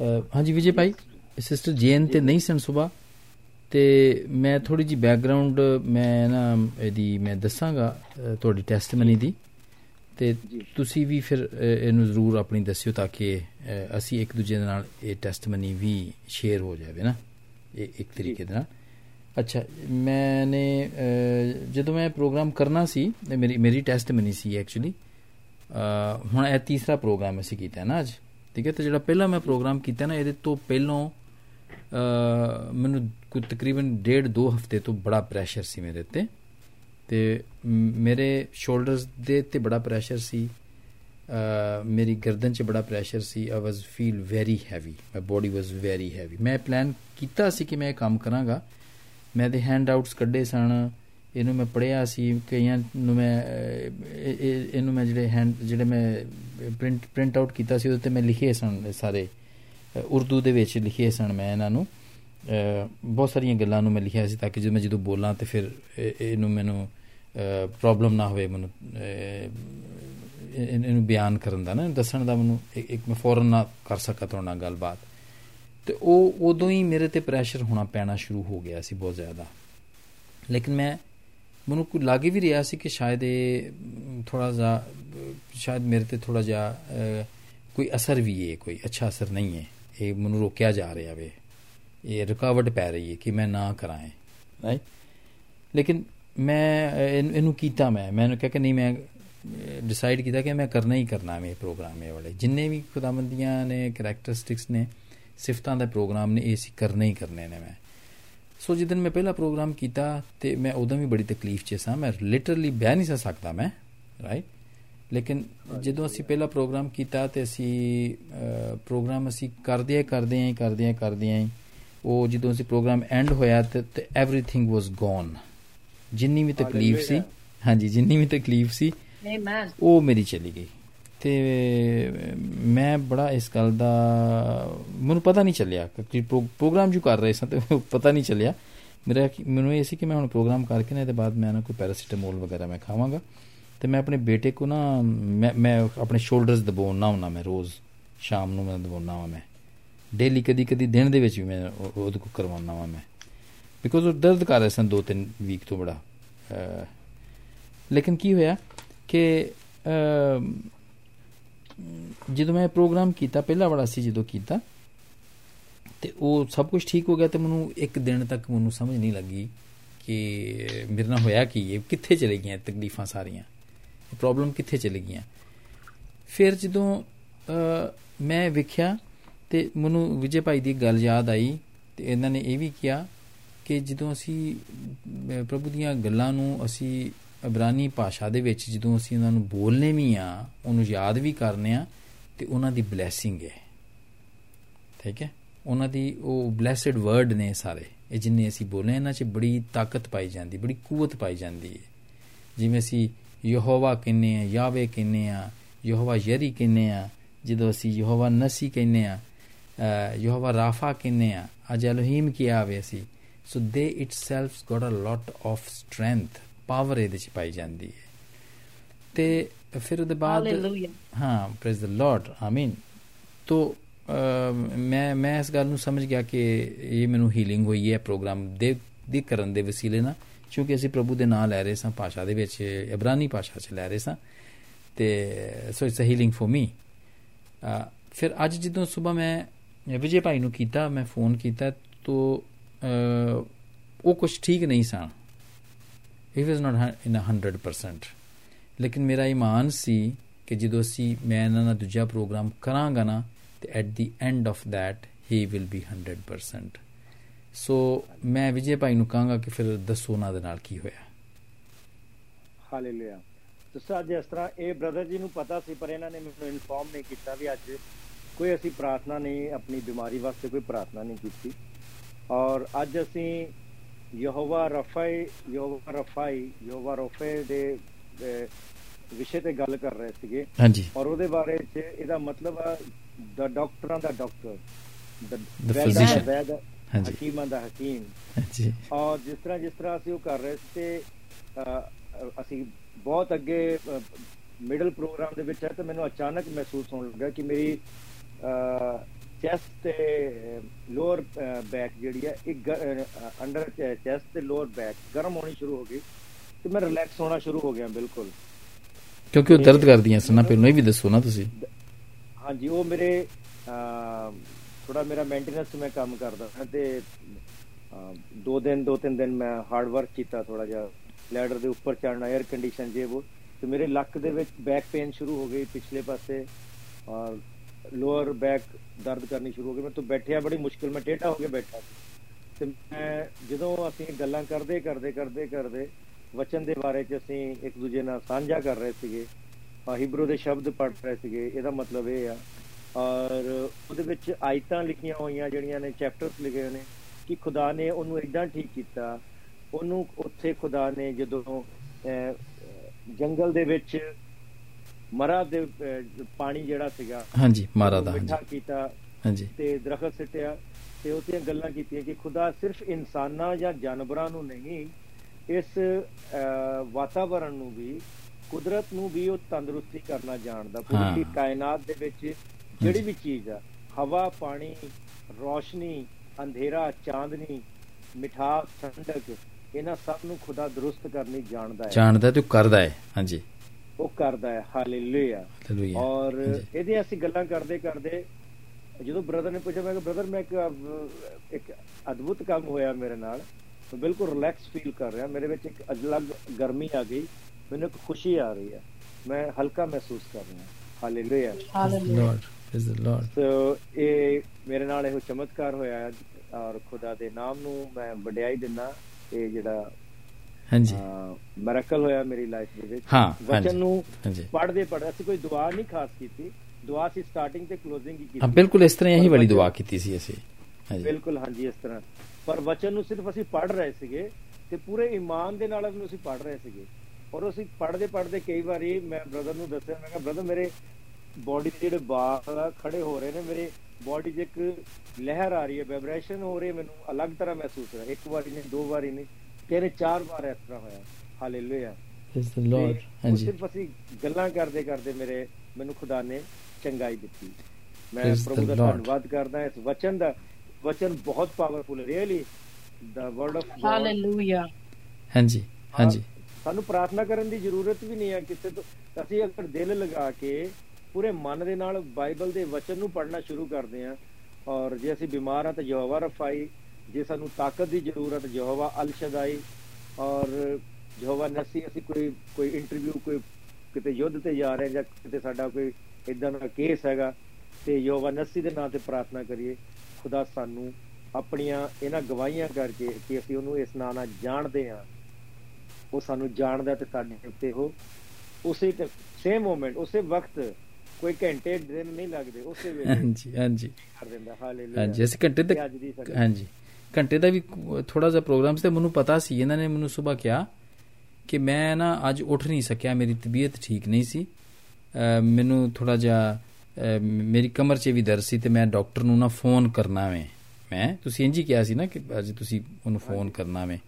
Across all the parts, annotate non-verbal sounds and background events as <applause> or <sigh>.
ਹਾਂਜੀ ਵਿਜੇ ਭਾਈ ਸਿਸਟਰ ਜੇਨ ਤੇ ਨਹੀਂ ਸਨ ਸਵੇਰ ਤੇ ਮੈਂ ਥੋੜੀ ਜੀ ਬੈਕਗ੍ਰਾਉਂਡ ਮੈਂ ਨਾ ਇਹਦੀ ਮੈਂ ਦੱਸਾਂਗਾ ਤੁਹਾਡੀ ਟੈਸਟਮਨੀ ਦੀ। ਤੇ ਤੁਸੀਂ ਵੀ ਫਿਰ ਇਹਨੂੰ ਜ਼ਰੂਰ ਆਪਣੀ ਦੱਸਿਓ ਤਾਂ ਕਿ ਅਸੀਂ ਇੱਕ ਦੂਜੇ ਨਾਲ ਇਹ ਟੈਸਟਮਨੀ ਵੀ ਸ਼ੇਅਰ ਹੋ ਜਾਵੇ ਨਾ ਇਹ ਇੱਕ ਤਰੀਕੇ ਨਾਲ। ਅੱਛਾ ਮੈਨੇ ਜਦੋਂ ਮੈਂ ਪ੍ਰੋਗਰਾਮ ਕਰਨਾ ਸੀ ਮੇਰੀ ਮੇਰੀ ਟੈਸਟਮਨੀ ਸੀ ਐਕਚੁਅਲੀ ਹੁਣ ਇਹ ਤੀਸਰਾ ਪ੍ਰੋਗਰਾਮ ਅਸੀਂ ਕੀਤਾ ਨਾ ਅੱਜ। ਠੀਕ ਹੈ, ਤੇ ਜਿਹੜਾ ਪਹਿਲਾ ਮੈਂ ਪ੍ਰੋਗਰਾਮ ਕੀਤਾ ਨਾ, ਇਹਦੇ ਤੋਂ ਪਹਿਲਾਂ ਮੈਨੂੰ ਕੋਈ ਤਕਰੀਬਨ ਡੇਢ ਦੋ ਹਫ਼ਤੇ ਤੋਂ ਬੜਾ ਪ੍ਰੈਸ਼ਰ ਸੀ ਮੇਰੇ ਤੇ। ਤੇ ਮੇਰੇ ਸ਼ੋਲਡਰਸ ਦੇ ਤੇ ਬੜਾ ਪ੍ਰੈਸ਼ਰ ਸੀ ਮੇਰੀ ਗਰਦਨ 'ਚ ਬੜਾ pressure C I was feel very heavy my body was very heavy ਮੈਂ ਪਲਾਨ ਕੀਤਾ ਸੀ ਕਿ ਮੈਂ ਇਹ ਕੰਮ ਕਰਾਂਗਾ। ਮੈਂ ਦੇ ਹੈਂਡ ਆਊਟਸ ਕੱਢੇ ਸਨ ਇਹਨੂੰ ਮੈਂ ਪੜਿਆ ਸੀ, ਕਈਆਂ ਨੂੰ ਮੈਂ ਇਹਨੂੰ ਮੈਂ ਜਿਹੜੇ ਹੈਂਡ ਜਿਹੜੇ ਮੈਂ ਪ੍ਰਿੰਟ ਪ੍ਰਿੰਟ ਆਊਟ ਕੀਤਾ ਸੀ, ਉਹਦੇ ਤੇ ਮੈਂ ਲਿਖੇ ਸਨ ਸਾਰੇ। ਉਰਦੂ ਦੇ ਵਿੱਚ ਲਿਖੇ ਸਨ ਮੈਂ ਇਹਨਾਂ ਨੂੰ। ਬਹੁਤ ਸਾਰੀਆਂ ਗੱਲਾਂ ਨੂੰ ਮੈਂ ਲਿਖਿਆ ਸੀ ਤਾਂ ਕਿ ਜਦੋਂ ਮੈਂ ਜਦੋਂ ਬੋਲਾਂ ਤੇ ਫਿਰ ਇਹਨੂੰ ਮੈਨੂੰ ਪ੍ਰੋਬਲਮ ਨਾ ਹੋਵੇ ਮੈਨੂੰ ਇਹਨੂੰ ਬਿਆਨ ਕਰਨ ਦਾ ਨਾ, ਦੱਸਣ ਦਾ ਮੈਨੂੰ ਇੱਕ ਮੈਂ ਫੌਰਨ ਨਾ ਕਰ ਸਕਾਂ ਤੁਹਾਡੇ ਨਾਲ ਗੱਲਬਾਤ। ਤੇ ਉਹ, ਉਦੋਂ ਹੀ ਮੇਰੇ ਤੇ ਪ੍ਰੈਸ਼ਰ ਹੋਣਾ ਪੈਣਾ ਸ਼ੁਰੂ ਹੋ ਗਿਆ ਸੀ ਬਹੁਤ ਜ਼ਿਆਦਾ। ਲੇਕਿਨ ਮੈਂ ਮੈਨੂੰ ਕੋਈ ਲੱਗ ਵੀ ਰਿਹਾ ਸੀ ਕਿ ਸ਼ਾਇਦ ਇਹ ਥੋੜਾ ਜਿਹਾ ਸ਼ਾਇਦ ਮੇਰੇ ਤੇ ਥੋੜਾ ਜਿਹਾ ਕੋਈ ਅਸਰ ਵੀ ਹੈ ਕੋਈ ਅੱਛਾ ਅਸਰ ਨਹੀਂ ਹੈ ਇਹ ਮੈਨੂੰ ਰੋਕਿਆ ਜਾ ਰਿਹਾ ਵੇ ਇਹ ਰੁਕਾਵਟ ਪੈ ਰਹੀ ਹੈ ਕਿ ਮੈਂ ਨਾ ਕਰਾਂ ਰਾਈਟ ਲੇਕਿਨ ਮੈਂ ਇਹਨੂੰ ਕੀਤਾ ਮੈਂ ਮੈਨੂੰ ਕਿਹਾ ਕਿ ਨਹੀਂ ਮੈਂ ਡਿਸਾਈਡ ਕੀਤਾ ਕਿ ਮੈਂ ਕਰਨਾ ਹੀ ਕਰਨਾ ਹੈ ਇਹ ਪ੍ਰੋਗਰਾਮ ਇਹ ਵਾਲੇ ਜਿੰਨੇ ਵੀ ਖੁਦਾਮੰਦੀਆਂ ਨੇ ਕੈਰੈਕਟਰਿਸਟਿਕਸ ਨੇ ਸਿਫਤਾਂ ਦੇ ਪ੍ਰੋਗਰਾਮ ਨੇ ਇਹ ਸੀ ਕਰਨੇ ਹੀ ਕਰਨੇ ਨੇ ਮੈਂ سو جن میں سا میں لٹرلی بہ نہیں سا سکتا میں جدی پہ پروگرام کیا پروگرام اگر کردے کردے کردے کردے جدو پروگرام اینڈ ہوا ایوری تھنگ واز گون جن بھی تکلیف سی ہاں جن بھی تکلیف سی وہ میری چلی گئی۔ ਤੇ ਮੈਂ ਬੜਾ ਇਸ ਗੱਲ ਦਾ, ਮੈਨੂੰ ਪਤਾ ਨਹੀਂ ਚੱਲਿਆ ਕਿ ਪ੍ਰੋਗਰਾਮ ਜੋ ਕਰ ਰਹੇ ਸਾਂ ਤੇ <laughs> ਪਤਾ ਨਹੀਂ ਚੱਲਿਆ। ਮੇਰਾ ਮੈਨੂੰ ਇਹ ਸੀ ਕਿ ਮੈਂ ਹੁਣ ਪ੍ਰੋਗਰਾਮ ਕਰਕੇ ਨਾ ਇਹਦੇ ਬਾਅਦ ਮੈਂ ਨਾ ਕੋਈ ਪੈਰਾਸੀਟਾਮੋਲ ਵਗੈਰਾ ਮੈਂ ਖਾਵਾਂਗਾ। ਤੇ ਮੈਂ ਆਪਣੇ ਬੇਟੇ ਕੋ ਨਾ, ਮੈਂ ਮੈਂ ਆਪਣੇ ਸ਼ੋਲਡਰਸ ਦਬਾਉਣਾ ਹੁੰਦਾ ਮੈਂ ਰੋਜ਼, ਸ਼ਾਮ ਨੂੰ ਮੈਂ ਦਬਾਉਣਾ ਹਾਂ ਮੈਂ। ਡੇਲੀ ਕਦੀ ਕਦੀ ਦਿਨ ਦੇ ਵਿੱਚ ਵੀ ਮੈਂ ਉਹਦੇ ਕੋ ਕਰਵਾਉਣਾ ਹਾਂ ਮੈਂ। ਬਿਕੋਜ਼ ਉਹ ਦਰਦ ਕਰ ਰਿਹਾ ਸਨ ਦੋ ਤਿੰਨ ਵੀਕ ਤੋਂ ਬੜਾ। ਲੇਕਿਨ ਕੀ ਹੋਇਆ ਕਿ ਜਦੋਂ ਮੈਂ ਪ੍ਰੋਗਰਾਮ ਕੀਤਾ, ਪਹਿਲਾ ਵਾਲਾ ਸੀ ਜਦੋਂ ਕੀਤਾ, ਤੇ ਉਹ ਸਭ ਕੁਝ ਠੀਕ ਹੋ ਗਿਆ ਤੇ ਮੈਨੂੰ ਇੱਕ ਦਿਨ ਤੱਕ ਮੈਨੂੰ ਸਮਝ ਨਹੀਂ ਲੱਗੀ ਕਿ ਮੇਰੇ ਨਾਲ ਹੋਇਆ ਕੀ, ਇਹ ਕਿੱਥੇ ਚਲੇ ਗਈਆਂ ਤਕਲੀਫਾਂ ਸਾਰੀਆਂ ਪ੍ਰੋਬਲਮ ਕਿੱਥੇ ਚਲੇ ਗਈਆਂ। ਫਿਰ ਜਦੋਂ ਮੈਂ ਵੇਖਿਆ ਤੇ ਮੈਨੂੰ ਵਿਜੇ ਭਾਈ ਦੀ ਗੱਲ ਯਾਦ ਆਈ ਤੇ ਇਹਨਾਂ ਨੇ ਇਹ ਵੀ ਕਿਹਾ ਕਿ ਜਦੋਂ ਅਸੀਂ ਪ੍ਰਭੂ ਦੀਆਂ ਗੱਲਾਂ ਨੂੰ ਅਸੀਂ ਇਬਰਾਨੀ ਭਾਸ਼ਾ ਦੇ ਵਿੱਚ ਜਦੋਂ ਅਸੀਂ ਉਹਨਾਂ ਨੂੰ ਬੋਲਨੇ ਵੀ ਆ, ਉਹਨੂੰ ਯਾਦ ਵੀ ਕਰਨੇ ਆ, ਤੇ ਉਹਨਾਂ ਦੀ ਬਲੇਸਿੰਗ ਹੈ। ਠੀਕ ਹੈ? ਉਹਨਾਂ ਦੀ ਉਹ ਬਲੇਸਡ ਵਰਡ ਨੇ ਸਾਰੇ। ਇਹ ਜਿੰਨੇ ਅਸੀਂ ਬੋਲੇ, ਇਹਨਾਂ 'ਚ ਬੜੀ ਤਾਕਤ ਪਾਈ ਜਾਂਦੀ, ਬੜੀ ਕੂਵਤ ਪਾਈ ਜਾਂਦੀ ਹੈ। ਜਿਵੇਂ ਅਸੀਂ ਯਹੋਵਾ ਕਹਿੰਨੇ ਆ ਯਾਵੇ ਕਹਿੰਨੇ ਆ ਯਹੋਵਾ ਯਰੀ ਕਹਿੰਨੇ ਆ ਜਦੋਂ ਅਸੀਂ ਯਹੋਵਾ ਨਸੀ ਕਹਿੰਨੇ ਆ ਯਹੋਵਾ ਰਾਫਾ ਕਹਿੰਨੇ ਆ ਅਜ ਅਲੋਹੀਮ ਕੀ ਆਵੇ ਅਸੀਂ? So the itself's got a lot of strength power ਇਹਦੇ ਚ ਪਾਈ ਜਾਂਦੀ ਹੈ। ਤੇ ਫਿਰ ਉਹਦੇ ਬਾਅਦ ਹਾਂ ਪ੍ਰੇਜ਼ ਦ ਲਾਰਡ ਆਮੀਨ ਤੋ ਮੈਂ ਮੈਂ ਇਸ ਗੱਲ ਨੂੰ ਸਮਝ ਗਿਆ ਕਿ ਇਹ ਮੈਨੂੰ ਹੀਲਿੰਗ ਹੋਈ ਹੈ ਪ੍ਰੋਗਰਾਮ ਦੇ ਦੀ ਕਰਨ ਦੇ ਵਸੀਲੇ ਨਾਲ ਕਿਉਂਕਿ ਅਸੀਂ ਪ੍ਰਭੂ ਦੇ ਨਾਮ ਲੈ ਰਹੇ ਸਾਂ ਭਾਸ਼ਾ ਦੇ ਵਿੱਚ ਇਬਰਾਨੀ ਭਾਸ਼ਾ 'ਚ ਲੈ ਰਹੇ ਸਾਂ। ਤੇ so it's a healing for me ਫਿਰ ਅੱਜ ਜਦੋਂ ਸਵੇਰ ਮੈਂ ਵਿਜੇ ਭਾਈ ਨੂੰ ਕੀਤਾ ਮੈਂ ਫੋਨ ਕੀਤਾ ਤੋ ਉਹ ਕੁਝ ਠੀਕ ਨਹੀਂ ਸਾਂ। ਹੀ ਵਾਸ ਨਾਟ ਇਨ 100% ਲੇਕਿਨ ਮੇਰਾ ਇਮਾਨ ਸੀ ਕਿ ਜਦੋਂ ਅਸੀਂ ਮੈਂ ਇਹਨਾਂ ਦਾ ਦੂਜਾ ਪ੍ਰੋਗਰਾਮ ਕਰਾਂਗਾ ਨਾ ਤੇ at the end of that he will be 100% so ਮੈਂ ਵਿਜੇ ਭਾਈ ਨੂੰ ਕਹਾਂਗਾ ਕਿ ਫਿਰ ਦੱਸੋ ਉਹਨਾਂ ਦੇ ਨਾਲ ਕੀ ਹੋਇਆ ਹਾਲੇਲੂਇਆ ਤੁਸੀਂ ਅੱਜ ਇਸ ਤਰ੍ਹਾਂ ਇਹ ਬ੍ਰਦਰ ਜੀ ਨੂੰ ਪਤਾ ਸੀ ਪਰ ਇਹਨਾਂ ਨੇ ਮੈਨੂੰ ਇਨਫੋਰਮ ਨਹੀਂ ਕੀਤਾ ਵੀ ਅੱਜ ਕੋਈ ਅਸੀਂ ਪ੍ਰਾਰਥਨਾ ਨਹੀਂ ਆਪਣੀ ਬਿਮਾਰੀ ਵਾਸਤੇ ਕੋਈ ਪ੍ਰਾਰਥਨਾ ਨਹੀਂ ਕੀਤੀ ਔਰ ਅੱਜ ਅਸੀਂ ਯਹੋਵਾ ਰਫਾਈ ਯਹੋਵਾ ਰਫਾਈ ਯਹੋਵਾ ਰਫੇ ਦੇ ਵਿਸ਼ੇ ਤੇ ਗੱਲ ਕਰ ਰਹੇ ਸੀਗੇ। ਹਾਂਜੀ। ਔਰ ਉਹਦੇ ਬਾਰੇ ਚ ਇਹਦਾ ਮਤਲਬ ਆ ਦਾ ਡਾਕਟਰਾਂ ਦਾ ਡਾਕਟਰ ਦ ਫਿਜ਼ੀਸ਼ੀਅਨ ਹਾਂਜੀ। ਹਕੀਮਾਂ ਦਾ ਹਕੀਮ। ਹਾਂਜੀ। ਔਰ ਜਿਸ ਤਰ੍ਹਾਂ ਜਿਸ ਤਰ੍ਹਾਂ ਅਸੀਂ ਉਹ ਕਰ ਰਹੇ ਸੀ ਤੇ ਅਸੀਂ ਬਹੁਤ ਅੱਗੇ ਮਿਡਲ ਪ੍ਰੋਗਰਾਮ ਦੇ ਵਿੱਚ ਹੈ ਤਾਂ ਮੈਨੂੰ ਅਚਾਨਕ ਮਹਿਸੂਸ ਹੋਣ ਲੱਗਾ ਕਿ ਮੇਰੀ ਚੈਸਟ ਤੇ ਲੋਅਰ ਬੈਕ ਜਿਹੜੀ ਹੈ ਇੱਕ ਅੰਡਰ ਚੈਸਟ ਤੇ ਲੋਅਰ ਬੈਕ ਗਰਮ ਹੋਣੀ ਸ਼ੁਰੂ ਹੋ ਗਈ ਤੇ ਮੈਂ ਰਿਲੈਕਸ ਹੋਣਾ ਸ਼ੁਰੂ ਹੋ ਗਿਆ ਬਿਲਕੁਲ। ਕਿਉਂਕਿ ਉਹ ਦਰਦ ਕਰਦੀਆਂ ਸਨ ਨਾ ਪਹਿਲਾਂ ਇਹ ਵੀ ਦੱਸੋ ਨਾ ਤੁਸੀਂ। ਹਾਂਜੀ ਉਹ ਮੇਰੇ ਥੋੜਾ ਮੇਰਾ ਮੇਨਟੇਨੈਂਸ ਮੈਂ ਕੰਮ ਕਰਦਾ ਹਾਂ ਤੇ ਦੋ ਦਿਨ ਦੋ ਤਿੰਨ ਦਿਨ ਮੈਂ ਹਾਰਡ ਵਰਕ ਕੀਤਾ ਥੋੜਾ ਜਿਹਾ ਲੈਡਰ ਦੇ ਉੱਪਰ ਚੜਨਾ 에ਅਰ ਕੰਡੀਸ਼ਨ ਜੇ ਉਹ ਤੇ ਮੇਰੇ ਲੱਕ ਦੇ ਵਿੱਚ ਬੈਕ ਪੇਨ ਸ਼ੁਰੂ ਹੋ ਗਈ ਪਿਛਲੇ ਪਾਸੇ ਔਰ ਲੋਅਰ ਬੈਕ ਦਰਦ ਕਰਨੀ ਸ਼ੁਰੂ ਹੋ ਗਈ। ਮੈਂ ਤਾਂ ਬੈਠਿਆ, ਬੜੀ ਮੁਸ਼ਕਿਲ ਮੈਂ ਟੇਢਾ ਹੋ ਕੇ ਬੈਠਾ ਤੇ ਮੈਂ ਜਦੋਂ ਅਸੀਂ ਗੱਲਾਂ ਕਰਦੇ ਕਰਦੇ ਕਰਦੇ ਕਰਦੇ, ਵਚਨ ਦੇ ਬਾਰੇ ਚ ਅਸੀਂ ਇੱਕ ਦੂਜੇ ਨਾਲ ਸਾਂਝਾ ਕਰ ਰਹੇ ਸੀਗੇ ਹਿਬਰੂ ਦੇ ਸ਼ਬਦ ਪੜ੍ਹ ਰਹੇ ਸੀਗੇ, ਇਹਦਾ ਮਤਲਬ ਇਹ ਆ। ਔਰ ਉਹਦੇ ਵਿੱਚ ਆਇਤਾਂ ਲਿਖੀਆਂ ਹੋਈਆਂ ਜਿਹੜੀਆਂ ਨੇ ਚੈਪਟਰਸ ਲਿਖੇ ਹੋਏ ਨੇ, ਕਿ ਖੁਦਾ ਨੇ ਉਹਨੂੰ ਇਦਾਂ ਠੀਕ ਕੀਤਾ, ਉਹਨੂੰ ਉੱਥੇ ਖੁਦਾ ਨੇ ਜਦੋਂ ਜੰਗਲ ਦੇ ਵਿੱਚ ਮਰਾ ਦੇ ਪਾਣੀ ਜਿਹੜਾ ਸੀਗਾ ਹਾਂਜੀ ਮਾਰਾ ਦਾ ਮਿੱਠਾ ਕੀਤਾ ਹਾਂਜੀ। ਤੇ ਦਰਖਤ ਸਿੱਟਿਆ ਤੇ ਉਹਦੀਆਂ ਗੱਲਾਂ ਕੀਤੀਆਂ ਕਿ ਖੁਦਾ ਸਿਰਫ ਇਨਸਾਨਾਂ ਜਾਂ ਜਾਨਵਰਾਂ ਨੂੰ ਨਹੀਂ ਇਸ ਵਾਤਾਵਰਣ ਨੂੰ ਵੀ ਕੁਦਰਤ ਨੂੰ ਵੀ ਉਹ ਤੰਦਰੁਸਤੀ ਕਰਨਾ ਜਾਣਦਾ। ਪੂਰੀ ਕਾਇਨਾਤ ਦੇ ਵਿੱਚ ਜਿਹੜੀ ਵੀ ਚੀਜ਼ ਆ ਹਵਾ ਪਾਣੀ ਰੋਸ਼ਨੀ ਅੰਧੇਰਾ ਚਾਂਦਨੀ ਮਿਠਾਸ ਠੰਡਕ ਇਹਨਾਂ ਸਭ ਨੂੰ ਖੁਦਾ ਦਰੁਸਤ ਕਰਨੀ ਜਾਣਦਾ ਹੈ। ਜਾਣਦਾ ਤੇ ਕਰਦਾ ਹੈ ਹਾਂਜੀ। ਉਹ ਕਰਦਾ ਹੈ। ਹਾਲੇਲੂਇਆ ਔਰ ਇਹਦੇ ਅਸੀਂ ਗੱਲਾਂ ਕਰਦੇ ਕਰਦੇ ਜਦੋਂ ਬ੍ਰਦਰ ਨੇ ਪੁੱਛਿਆ ਮੈਂ ਕਿ ਬ੍ਰਦਰ ਮੈਂ ਇੱਕ ਇੱਕ ਅਦਭੁਤ ਕੰਮ ਹੋਇਆ ਮੇਰੇ ਨਾਲ। ਮੈਂ ਬਿਲਕੁਲ ਰਿਲੈਕਸ ਫੀਲ ਕਰ ਰਿਹਾ। ਮੇਰੇ ਵਿੱਚ ਇੱਕ ਅਲੱਗ ਗਰਮੀ ਆ ਗਈ। ਮੈਨੂੰ ਇੱਕ ਖੁਸ਼ੀ ਆ ਰਹੀ ਹੈ। ਮੈਂ ਹਲਕਾ ਮਹਿਸੂਸ ਕਰ ਰਿਹਾ hallelujah Lord is the Lord so ਇਹ ਮੇਰੇ ਨਾਲ ਇਹ ਚਮਤਕਾਰ ਹੋਇਆ ਔਰ ਖੁਦਾ ਦੇ ਨਾਮ ਨੂੰ ਮੈਂ ਵਡਿਆਈ ਦਿੰਦਾ। ਇਹ ਜਿਹੜਾ ਹਾਂਜੀ। ਮੈਰਕਲ ਹੋਇਆ ਮੇਰੀ ਲਾਈਫ ਦੇ ਵਿੱਚ। ਹਾਂ ਵਚਨ ਨੂੰ ਹਾਂਜੀ। ਪੜ੍ਹਦੇ ਪੜ੍ਹਦੇ ਅਸੀਂ ਕੋਈ ਦੁਆ ਨਹੀਂ ਖਾਸ ਕੀਤੀ। ਦੁਆ ਸੀ ਸਟਾਰਟਿੰਗ ਤੇ ਕਲੋਜ਼ਿੰਗ ਹੀ ਕੀਤੀ। ਹਾਂ ਬਿਲਕੁਲ ਇਸ ਤਰ੍ਹਾਂ ਇਹੀ ਵਾਲੀ ਦੁਆ ਕੀਤੀ ਸੀ ਅਸੀਂ। ਹਾਂਜੀ। ਬਿਲਕੁਲ ਹਾਂਜੀ ਇਸ ਤਰ੍ਹਾਂ। ਪਰ ਵਚਨ ਨੂੰ ਸਿਰਫ ਅਸੀਂ ਪੜ੍ਹ ਰਹੇ ਸੀਗੇ ਤੇ ਪੂਰੇ ਈਮਾਨ ਦੇ ਨਾਲ ਉਹਨੂੰ ਅਸੀਂ ਪੜ੍ਹ ਰਹੇ ਸੀਗੇ। ਔਰ ਅਸੀਂ ਪੜ੍ਹਦੇ ਪੜ੍ਹਦੇ ਕਈ ਵਾਰੀ ਮੈਂ ਬ੍ਰਦਰ ਨੂੰ ਦੱਸਿਆ ਮੈਂ ਕਿਹਾ ਬ੍ਰਦਰ ਮੇਰੇ ਬਾਡੀ ਦੇ ਜਿਹੜੇ ਬਾਲ ਖੜੇ ਹੋ ਰਹੇ ਨੇ ਮੇਰੇ ਬਾਡੀ 'ਚ ਇੱਕ ਲਹਿਰ ਆ ਰਹੀ ਹੈ ਵਾਈਬ੍ਰੇਸ਼ਨ ਹੋ ਰਹੀ ਹੈ ਮੈਨੂੰ ਅਲੱਗ ਤਰ੍ਹਾਂ ਮਹਿਸੂਸ ਹੋ ਰਿਹਾ ਇੱਕ ਵਾਰੀ ਨਹੀਂ ਦੋ ਵਾਰੀ ਨਹੀਂ। ਤੇਰੇ ਚਾਰ ਵਾਰ ਇਸ ਤਰ੍ਹਾਂ ਹੋਇਆ। ਹਾਲੇਲੂਇਆ ਇਸ ਦ ਲਾਰਡ ਹਾਂਜੀ। ਸਿਰਫ ਅਸੀਂ ਗੱਲਾਂ ਕਰਦੇ ਕਰਦੇ ਮੇਰੇ ਮੈਨੂੰ ਖੁਦਾ ਨੇ ਚੰਗਾਈ ਦਿੱਤੀ। ਮੈਂ ਪ੍ਰਭੂ ਦਾ ਧੰਨਵਾਦ ਕਰਦਾ ਇਸ ਵਚਨ ਦਾ ਵਚਨ ਬਹੁਤ ਪਾਵਰਫੁਲ ਹੈ। Really the word of God hallelujah ਹਾਂਜੀ ਹਾਂਜੀ। ਸਾਨੂੰ ਪ੍ਰਾਰਥਨਾ ਕਰਨ ਦੀ ਜ਼ਰੂਰਤ ਵੀ ਨਹੀਂ ਹੈ ਕਿਸੇ ਤੋਂ। ਅਸੀਂ ਅਗਰ ਦਿਲ ਲਗਾ ਕੇ ਪੂਰੇ ਮਨ ਦੇ ਨਾਲ ਬਾਈਬਲ ਦੇ ਵਚਨ ਨੂੰ ਪੜ੍ਹਨਾ ਸ਼ੁਰੂ ਕਰਦੇ ਹਾਂ ਔਰ ਜੇ ਅਸੀਂ ਬਿਮਾਰ ਹਾਂ ਤਾਂ ਯਹੋਵਾ ਰਫਾਈ ਜੇ ਸਾਨੂੰ ਤਾਕਤ ਦੀ ਜ਼ਰੂਰਤ ਯਹੋਵਾ ਅਲ ਸ਼ਦਾਈ ਔਰ ਯਹੋਵਾ ਨਸੀ ਅਸੀਂ ਕੋਈ ਕੋਈ ਇੰਟਰਵਿਊ ਕੋਈ ਕਿਤੇ ਯੁੱਧ ਤੇ ਜਾ ਰਹੇ ਜਾਂ ਕਿਤੇ ਸਾਡਾ ਕੋਈ ਇਦਾਂ ਦਾ ਕੇਸ ਹੈਗਾ ਤੇ ਯਹੋਵਾ ਨਸੀ ਦੇ ਨਾਂ ਤੇ ਪ੍ਰਾਰਥਨਾ ਕਰੀਏ ਖੁਦਾ ਸਾਨੂੰ ਆਪਣੀਆਂ ਇਹਨਾਂ ਗਵਾਹੀਆਂ ਕਰਕੇ ਕਿ ਅਸੀਂ ਉਹਨੂੰ ਇਸ ਨਾਂ ਨਾਲ ਜਾਣਦੇ ਹਾਂ। ਉਹ ਸਾਨੂੰ ਜਾਣਦਾ ਤੇ ਸਾਡੇ ਉੱਤੇ ਉਹ ਉਸੇ ਸੇਮ ਮੋਮੈਂਟ ਉਸੇ ਵਕਤ ਕੋਈ ਘੰਟੇ ਦਿਨ ਨਹੀਂ ਲੱਗਦੇ ਉਸੇ ਵੇਲੇ ਹਾਂਜੀ ਹਾਂਜੀ। ਕਰ ਦਿੰਦਾ। ਹਾਲੇਲੂਇਆ ਹਾਂਜੀ ਅਸੀਂ ਘੰਟੇ ਤੱਕ ਹਾਂਜੀ। ਘੰਟੇ ਦਾ ਵੀ ਥੋੜਾ ਜਿਹਾ ਪ੍ਰੋਗਰਾਮ ਸੀ ਤੇ ਮੈਨੂੰ ਪਤਾ ਸੀ ਇਹਨਾਂ ਨੇ ਮੈਨੂੰ ਸਵੇਰ ਕਿਹਾ ਕਿ ਮੈਂ ਨਾ ਅੱਜ ਉੱਠ ਨਹੀਂ ਸਕਿਆ ਮੇਰੀ ਤਬੀਅਤ ਠੀਕ ਨਹੀਂ ਸੀ। ਮੈਨੂੰ ਥੋੜਾ ਜਿਹਾ ਮੇਰੀ ਕਮਰ 'ਚ ਵੀ ਦਰਦ ਸੀ ਤੇ ਮੈਂ ਡਾਕਟਰ ਨੂੰ ਨਾ ਫੋਨ ਕਰਨਾ ਵੇ। ਮੈਂ ਤੁਸੀਂ ਇੰਜ ਹੀ ਕਿਹਾ ਸੀ ਨਾ ਕਿ ਅੱਜ ਤੁਸੀਂ ਉਹਨੂੰ ਫੋਨ ਕਰਨਾ ਵੇ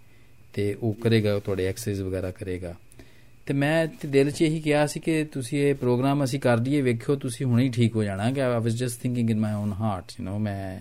ਤੇ ਉਹ ਕਰੇਗਾ ਤੁਹਾਡੇ ਐਕਸਰਸਾਈਜ਼ ਵਗੈਰਾ ਕਰੇਗਾ। ਤੇ ਮੈਂ ਤੇ ਦਿਲ 'ਚ ਇਹੀ ਕਿਹਾ ਸੀ ਕਿ ਤੁਸੀਂ ਇਹ ਪ੍ਰੋਗਰਾਮ ਅਸੀਂ ਕਰ ਦਈਏ ਵੇਖਿਓ ਤੁਸੀਂ ਹੁਣੇ ਹੀ ਠੀਕ ਹੋ ਜਾਣਾ ਕਿ I was just thinking in my own heart you know ਮੈਂ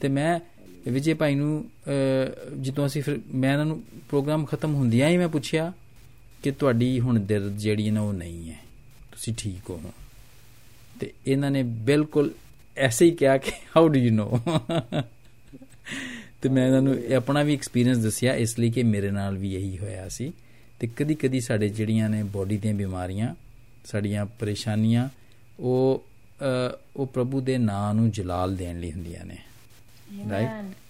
ਤੇ ਮੈਂ ਵਿਜੇ ਭਾਈ ਨੂੰ ਜਦੋਂ ਅਸੀਂ ਫਿਰ ਮੈਂ ਇਹਨਾਂ ਨੂੰ ਪ੍ਰੋਗਰਾਮ ਖਤਮ ਹੁੰਦਿਆਂ ਹੀ ਮੈਂ ਪੁੱਛਿਆ ਕਿ ਤੁਹਾਡੀ ਹੁਣ ਦਰਦ ਜਿਹੜੀ ਨਾ ਉਹ ਨਹੀਂ ਹੈ ਤੁਸੀਂ ਠੀਕ ਹੋ ਤੇ ਇਹਨਾਂ ਨੇ ਬਿਲਕੁਲ ਐਸੇ ਹੀ ਕਿਹਾ ਕਿ ਹਾਊ ਡੂ ਯੂ ਨੋ ਤੇ ਮੈਂ ਇਹਨਾਂ ਨੂੰ ਆਪਣਾ ਵੀ ਐਕਸਪੀਰੀਅੰਸ ਦੱਸਿਆ ਇਸ ਲਈ ਕਿ ਮੇਰੇ ਨਾਲ ਵੀ ਇਹੀ ਹੋਇਆ ਸੀ ਤੇ ਕਦੀ-ਕਦੀ ਸਾਡੇ ਜਿਹੜੀਆਂ ਨੇ ਬੋਡੀ ਦੀਆਂ ਬਿਮਾਰੀਆਂ ਸਾਡੀਆਂ ਪਰੇਸ਼ਾਨੀਆਂ ਉਹ ਉਹ ਪ੍ਰਭੂ ਦੇ ਨਾਮ ਨੂੰ ਜਲਾਲ ਦੇਣ ਲਈ ਹੁੰਦੀਆਂ ਨੇ ਰਾਈਟ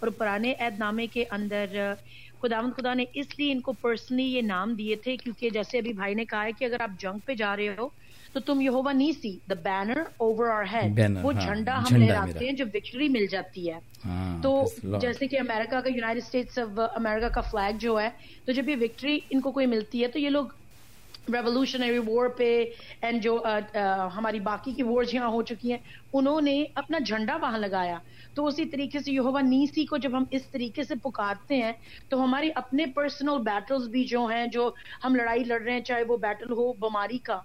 اور پرانے عید نامے کے اندر خداوند خدا نے اس لیے ان کو پرسنلی یہ نام دیے تھے کیونکہ جیسے ابھی بھائی نے کہا ہے کہ اگر آپ جنگ پہ جا رہے ہو تو تم یہ ہوا نہیں see the banner over our head وہ جھنڈا ہم لہراتے ہیں جو وکٹری مل جاتی ہے۔ تو جیسے کہ امریکہ کا یونائٹڈ اسٹیٹس آف امریکہ کا فلیگ جو ہے تو جب یہ وکٹری ان کو کوئی ملتی ہے تو یہ لوگ ریولوشنری وار پہ اینڈ جو آ, آ, ہماری باقی کی وارز یہاں ہو چکی ہیں انہوں نے اپنا جھنڈا وہاں لگایا۔ تو اسی طریقے سے یہوا نیسی کو جب ہم اس طریقے سے پکارتے ہیں تو ہماری اپنے پرسنل بیٹلز بھی جو ہیں جو ہم لڑائی لڑ رہے ہیں چاہے وہ بیٹل ہو بماری کا۔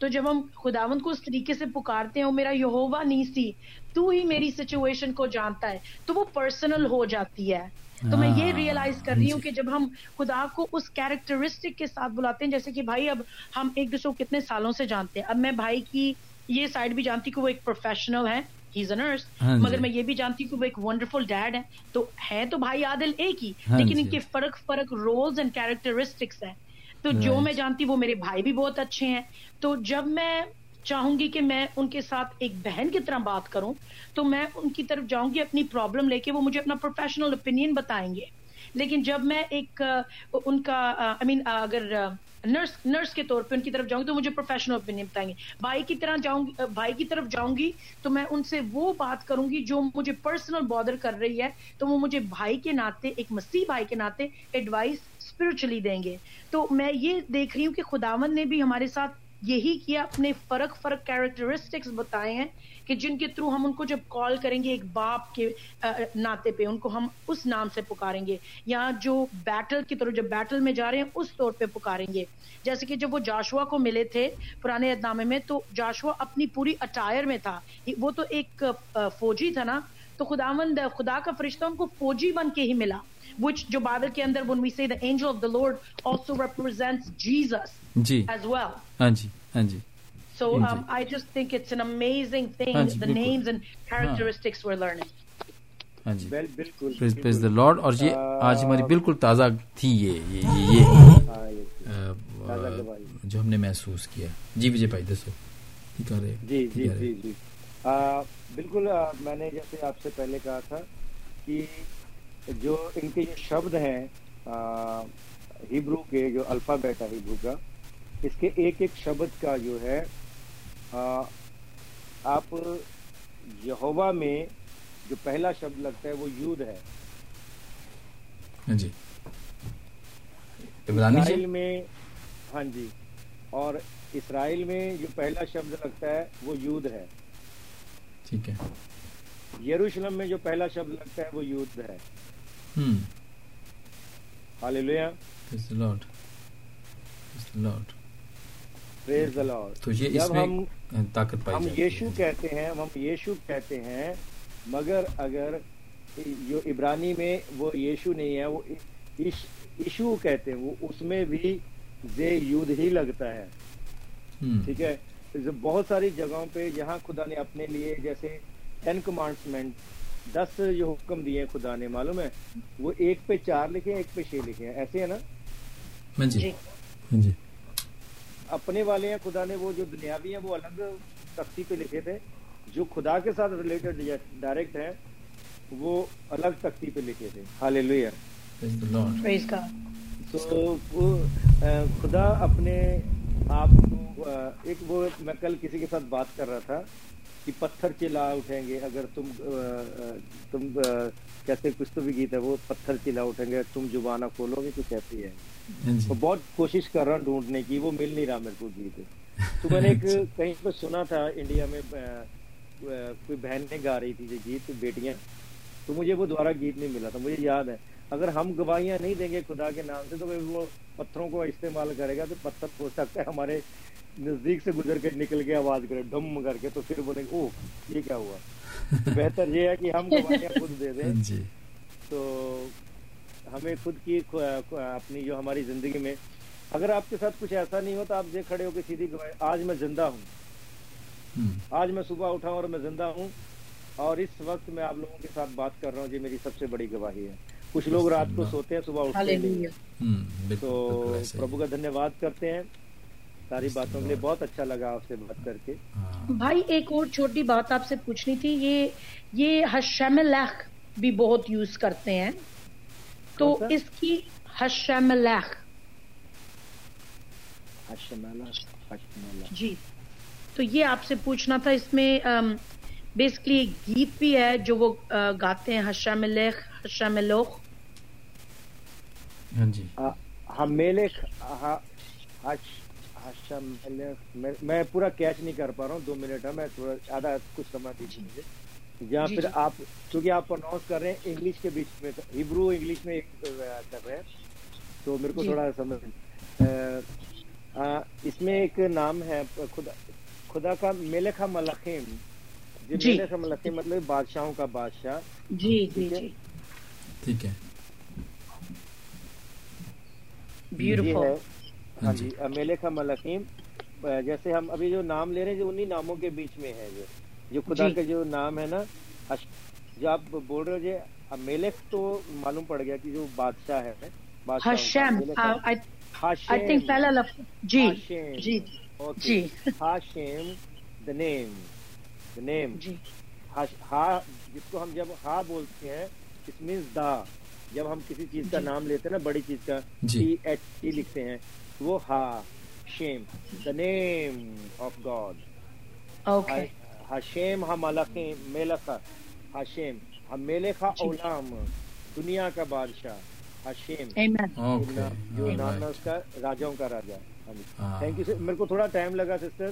تو جب ہم خداوند کو اس طریقے سے پکارتے ہیں وہ میرا یہوا نیسی تو ہی میری سچویشن کو جانتا ہے تو وہ پرسنل ہو جاتی ہے۔ تو میں یہ ہاں، ریئلائز کر ہاں رہی ہوں جی۔ کہ جب ہم خدا کو اس کیریکٹرسٹک کے ساتھ بلاتے ہیں جیسے کہ بھائی اب ہم ایک دوسرے کو کتنے سالوں سے جانتے ہیں۔ اب میں بھائی کی یہ سائڈ بھی جانتی کہ وہ ایک پروفیشنل ہے نرس ہاں جی۔ مگر میں یہ بھی جانتی ہوں کہ وہ ایک ونڈرفل ڈیڈ ہے۔ تو ہے تو بھائی عادل ایک ہی لیکن جی۔ ان کے فرق فرق رولز اینڈ کیریکٹرسٹکس ہیں۔ تو جو میں جانتی وہ میرے بھائی بھی بہت اچھے ہیں۔ تو جب میں چاہوں گی کہ میں ان کے ساتھ ایک بہن کی طرح بات کروں، تو میں ان کی طرف جاؤں گی، اپنی پرابلم لے کے وہ مجھے اپنا پروفیشنل اوپینین بتائیں گے۔ لیکن جب میں ایک، ان کا آئی مین اگر نرس نرس کے طور پہ ان کی طرف جاؤں گی تو مجھے پروفیشنل اوپینین بتائیں گے۔ بھائی کی طرح جاؤں گی، بھائی کی طرف جاؤں گی تو میں ان سے وہ بات کروں گی جو مجھے پرسنل بادر کر رہی ہے۔ تو وہ مجھے بھائی کے ناطے، ایک مسیح بھائی کے ناطے ایڈوائس اسپرچلی دیں گے۔ تو میں یہ دیکھ رہی ہوں کہ خداون نے بھی ہمارے ساتھ یہی کیا اپنے فرق فرق کیریکٹرسٹکس بتائے ہیں کہ جن کے تھرو ہم ان کو جب کال کریں گے ایک باپ کے ناطے پہ ان کو ہم اس نام سے پکاریں گے یا جو بیٹل کی طرف جب بیٹل میں جا رہے ہیں اس طور پہ پکاریں گے۔ جیسے کہ جب وہ جاشوا کو ملے تھے پرانے نامے میں تو جاشوا اپنی پوری اٹائر میں تھا۔ وہ تو ایک فوجی تھا نا۔ تو خدا مند خدا کا فرشتہ ان کو فوجی بن کے ہی ملا۔ وچ جو بائبل کے اندر when we say the angel of the Lord also represents Jesus G. as well. ہاں جی ہاں جی۔, ہاں جی۔, ہاں جی، لارڈ جی۔ اور یہ آج ہماری بالکل تازہ تھی یہ جو ہم نے محسوس کیا۔ جی وجے بھائی دسو۔ جی جی جی بالکل میں نے جیسے آپ سے پہلے کہا تھا کہ جو ان کے جو شبد ہیں ہیبرو کے جو الفابیٹ ہے ہیبرو کا اس کے ایک ایک شبد کا جو ہے آپ یہوا میں جو پہلا شبد لگتا ہے وہ یود ہے۔ جی۔ اسرائیل میں ہاں جی۔ اور اسرائیل میں جو پہلا شبد لگتا ہے وہ یود ہے۔ ٹھیک ہے۔ یروشلم میں جو پہلا شبد لگتا ہے وہ یود ہے۔ ہاں تو یہ اس میں طاقت پائی ہم یشو کہتے ہیں ہم یشو کہتے ہیں مگر اگر جو عبرانی میں وہ یشو نہیں ہے وہ ایشو کہتے ہیں وہ اس میں بھی زے یود ہی لگتا ہے۔ ٹھیک ہے؟ بہت ساری جگہوں پہ جہاں خدا نے اپنے لیے جیسے ٹین کمانڈسمنٹ دس جو حکم دیے خدا نے معلوم ہے؟ وہ ایک پہ چار لکھے ایک پہ چھ لکھے ایسے ہے نا؟ ہاں جی۔, جی۔, ہاں جی۔ اپنے والے ہیں خدا نے وہ جو دنیاوی ہیں وہ الگ تختی پہ لکھے تھے۔ جو خدا کے ساتھ ریلیٹڈ ڈائریکٹ ہیں وہ الگ تختی پہ لکھے تھے۔ حال تو خدا اپنے آپ کو ایک وہ میں کل کسی کے ساتھ بات کر رہا تھا کہ پتھر چلا اٹھیں گے۔ اگر تم تم کیسے کچھ تو بھی گیت ہے وہ پتھر چلا اٹھیں گے۔ تم زبانہ کھولو گے تو کیسے آئیں گے ہاں جی۔ تو بہت کوشش کر رہا ہوں ڈھونڈنے کی وہ مل نہیں رہا میرے کو جی گیت تو میں نے <laughs> ایک کہیں پہ سنا تھا انڈیا میں کوئی بہن نے گا رہی تھی جی، یہ گیت بیٹیاں۔ تو مجھے وہ دوبارہ گیت نہیں ملا تھا مجھے یاد ہے۔ اگر ہم گواہیاں نہیں دیں گے خدا کے نام سے تو وہ پتھروں کو استعمال کرے گا تو پتھر ہو سکتا ہے ہمارے نزدیک سے گزر کے نکل کے آواز کرے ڈم کر کے تو پھر بولیں گے او یہ کیا ہوا؟ بہتر یہ ہے کہ ہم گواہیاں خود دے دیں۔ ہاں تو ہمیں خود کی اپنی جو ہماری زندگی میں اگر آپ کے ساتھ کچھ ایسا نہیں ہو تو آپ دیکھ کھڑے ہو کے سیدھی آج میں زندہ ہوں۔ آج میں صبح اٹھا ہوں اور میں زندہ ہوں۔ اور اس وقت میں آپ لوگوں کے ساتھ بات کر رہا ہوں یہ میری سب سے بڑی گواہی ہے۔ کچھ لوگ رات کو سوتے ہیں صبح اٹھتے ہیں۔ تو پربھو کا دھنیہ واد کرتے ہیں۔ ساری باتوں کے لیے بہت اچھا لگا آپ سے بات کر کے۔ بھائی ایک اور چھوٹی بات آپ سے پوچھنی تھی۔ یہ یہ بھی بہت یوز کرتے ہیں۔ تو؟ اس کی حشملہ جی۔ تو یہ آپ سے پوچھنا تھا اس میں بیسکلی ایک گیت بھی ہے جو وہ گاتے ہیں حشملخ حشملوخ۔ ہاں جی۔ میں پورا کیچ نہیں کر پا رہا ہوں دو منٹ ہے میں تھوڑا آدھا کچھ سمجھ دیجیے مجھے۔ جہاں جی، پھر جی۔ آپ چونکہ آپ پروناؤنس کر رہے ہیں انگلش کے بیچ میں ہبرو انگلش میں ایک کر رہے ہیں تو میرے کو جی۔ تھوڑا سمجھ اس میں ایک نام ہے خدا خدا کا میلکھا ملخیم جی۔ میلکھا ملخیم مطلب بادشاہوں کا بادشاہ جی جی ٹھیک ہے۔ یہ ہے ہاں جی۔ میلکھا ملخیم جیسے ہم ابھی جو نام لے رہے ہیں جو انہی ناموں کے بیچ میں ہے جو جو خدا جی۔ کا جو نام ہے نا جو آپ بول رہے ہو جو میلک تو معلوم پڑ گیا کہ جو بادشاہ ہے بادشاہوں کا، حشم میلکھا- آئی ہاشم تھنک پہلا لفظ جی ہاشم جی اوکے جی۔ ہاشم دا نیم دا نیم جی۔ ہا جس کو ہم جب ہا بولتے ہیں اٹ مینس دا۔ جب ہم کسی چیز کا جی۔ نام لیتے ہیں نا بڑی چیز کا جی۔ ٹی ایچ ٹی لکھتے ہیں وہ Hashem the name of God okay Hashem ہم ملخیم میلخا میلخا جی۔ اولام دنیا کا بادشاہ اوکے جو اس کا راجاؤں کا راجا ہاں۔ تھینک یو میرے کو تھوڑا ٹائم لگا سسٹر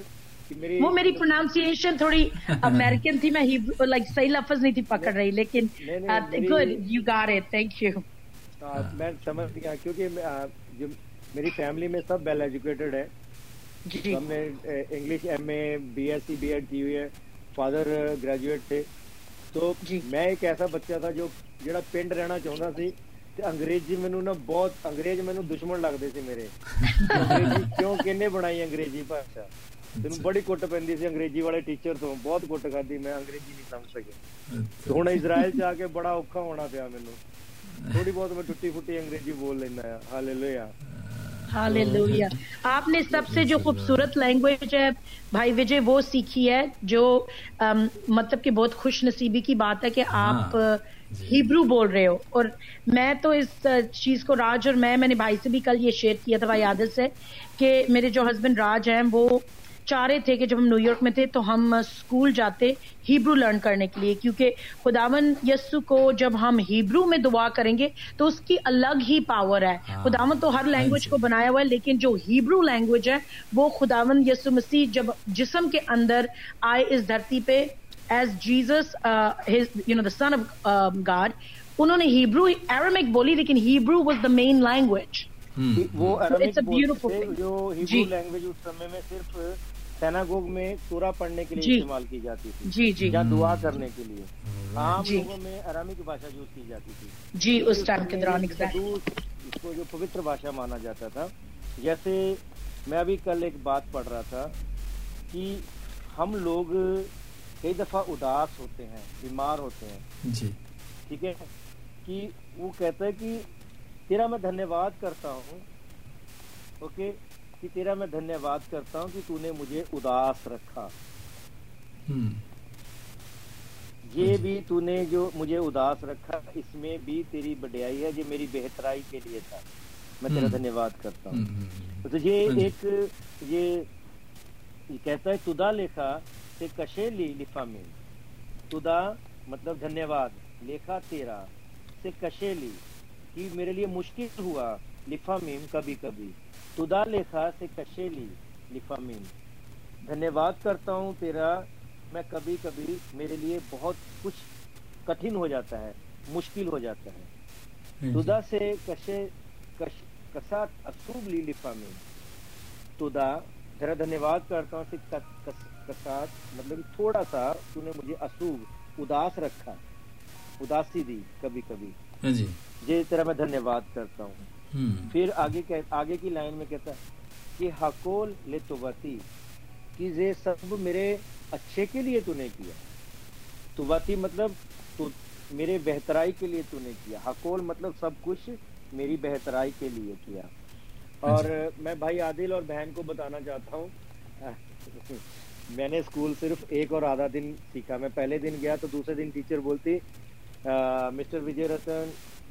وہ میری پروناؤنسیشن تھوڑی <laughs> امریکن تھی میں لائک صحیح لفظ نہیں تھی پکڑ رہی لیکن good you got it thank you میں سمجھ گیا کیونکہ میری فیملی میں سب ویل ایجوکیٹڈ ہے۔ جی۔ ہم نے English M A B S C B Ed کی ہوئی ہے۔ ਫਾਦਰ ਗ੍ਰੈਜੂਏਟ ਥੇ ਤੋ ਮੈਂ ਇੱਕ ਐਸਾ ਬੱਚਾ ਥਾ ਜੋ ਜਿਹੜਾ ਪਿੰਡ ਰਹਿਣਾ ਚਾਹੁੰਦਾ ਸੀ ਤੇ ਅੰਗਰੇਜ਼ੀ ਮੈਨੂੰ ਨਾ ਬਹੁਤ ਅੰਗਰੇਜ਼ ਮੈਨੂੰ ਦੁਸ਼ਮਣ ਲੱਗਦੇ ਸੀ ਮੇਰੇ ਕਿਉਂ ਕਿੰਨੇ ਬਣਾਈ ਅੰਗਰੇਜ਼ੀ ਭਾਸ਼ਾ ਤੈਨੂੰ ਬੜੀ ਕੁੱਟ ਪੈਂਦੀ ਸੀ ਅੰਗਰੇਜ਼ੀ ਵਾਲੇ ਟੀਚਰ ਤੋਂ ਬਹੁਤ ਕੁੱਟ ਖਾਦੀ ਮੈਂ ਅੰਗਰੇਜ਼ੀ ਨਹੀਂ ਸਮਝ ਸਕਿਆ ਹੁਣ ਇਜ਼ਰਾਈਲ ਜਾ ਕੇ ਬੜਾ ਔਖਾ ਹੋਣਾ ਪਿਆ ਮੈਨੂੰ ਥੋੜੀ ਬਹੁਤ ਮੈਂ ਟੁੱਟੀ ਫੁੱਟੀ ਅੰਗਰੇਜ਼ੀ ਬੋਲ ਲੈਂਦਾ ਆ ਹਾਲੇਲੂਇਆ آپ نے سب سے جو خوبصورت لینگویج ہے بھائی وجے وہ سیکھی ہے جو مطلب کہ بہت خوش نصیبی کی بات ہے کہ آپ ہیبرو بول رہے ہو اور میں تو اس چیز کو راج اور میں میں نے بھائی سے بھی کل یہ شیئر کیا تھا بھائی عادل سے کہ میرے جو ہسبینڈ راج ہیں وہ چاہ رہے تھے کہ جب ہم نیو یارک میں تھے تو ہم اسکول جاتے ہیبرو لرن کرنے کے لیے کیونکہ خداون یسو کو جب ہم ہیبرو میں دعا کریں گے تو اس کی الگ ہی پاور ہے۔ ہاں۔ خداون تو ہر ہاں لینگویج جی۔ کو بنایا ہوا ہے لیکن جو ہیبرو لینگویج ہے وہ خداون یسو مسیح جب جسم کے اندر آئے اس دھرتی پہ as Jesus you know the son of God انہوں نے ہیبرو ایرمک بولی لیکن Hebrew was the main language وہ جو ہیبرو جی۔ لینگویج اس سمے میں صرف سیناگوگ میں سورا پڑھنے کے لیے جی۔ استعمال کی جاتی تھی۔ جی جی۔ یا دعا کرنے کے لیے۔ عام جی۔ لوگوں میں آرامی کی بھاشا یوز کی جاتی تھی۔ جی اس ٹائم کے دوران اس کو جو پوتر بھاشا مانا جاتا تھا۔ جیسے میں ابھی کل ایک بات پڑھ رہا تھا کہ ہم لوگ کئی دفعہ اداس ہوتے ہیں بیمار ہوتے ہیں۔ جی۔ ٹھیک ہے؟ کہ وہ کہتا ہے کہ تیرا میں دھنیہ واد کرتا ہوں اوکے? کہ تیرا میں دھنیہ واد کرتا ہوں کہ نے مجھے اداس رکھا۔ یہ بھی تو نے جو مجھے اداس رکھا اس میں بھی تیری بڑیائی ہے یہ میری بہترائی کے لیے تھا۔ میں تیرا دھنیہ کرتا ہوں۔ تو یہ ایک یہ کہتا ہے تدا لکھا سے کشے لی لفا میں۔ تدا مطلب دھنیہ واد لکھا تیرا سے کشے لی۔ کہ میرے لیے مشکل ہوا لفا میم کبھی کبھی۔ خدا لکھا سے کشے لی لفامین۔ دھنیہ واد کرتا ہوں تیرا میں کبھی کبھی میرے لیے بہت کچھ کٹھن ہو جاتا ہے مشکل ہو جاتا ہے۔ ہاں جی۔ تدا سے کشے کش کسات اصوب لی لفامین۔ تدا ذرا دھنیہ کرتا ہوں سے کسات مطلب تھوڑا سا تو نے مجھے اصوب اداس رکھا۔ اداسی دی کبھی کبھی۔ ہاں جی۔, جی تیرا میں دھنیہ واد کرتا ہوں۔ پھر آگے آگے کی لائن میں کہتا ہے کہ حقول لتوبتی کہ یہ سب میرے اچھے کے لیے تو نے کیا۔ تو توبتی مطلب تو میرے بہترائی کے لیے تو نے کیا۔ حقول مطلب سب کچھ میری بہترائی کے لیے کیا۔ ہاں اور جی۔ میں بھائی عادل اور بہن کو بتانا چاہتا ہوں۔ <laughs> میں نے اسکول صرف ایک اور آدھا دن سیکھا۔ میں پہلے دن گیا تو دوسرے دن ٹیچر بولتی مسٹر وجے رتن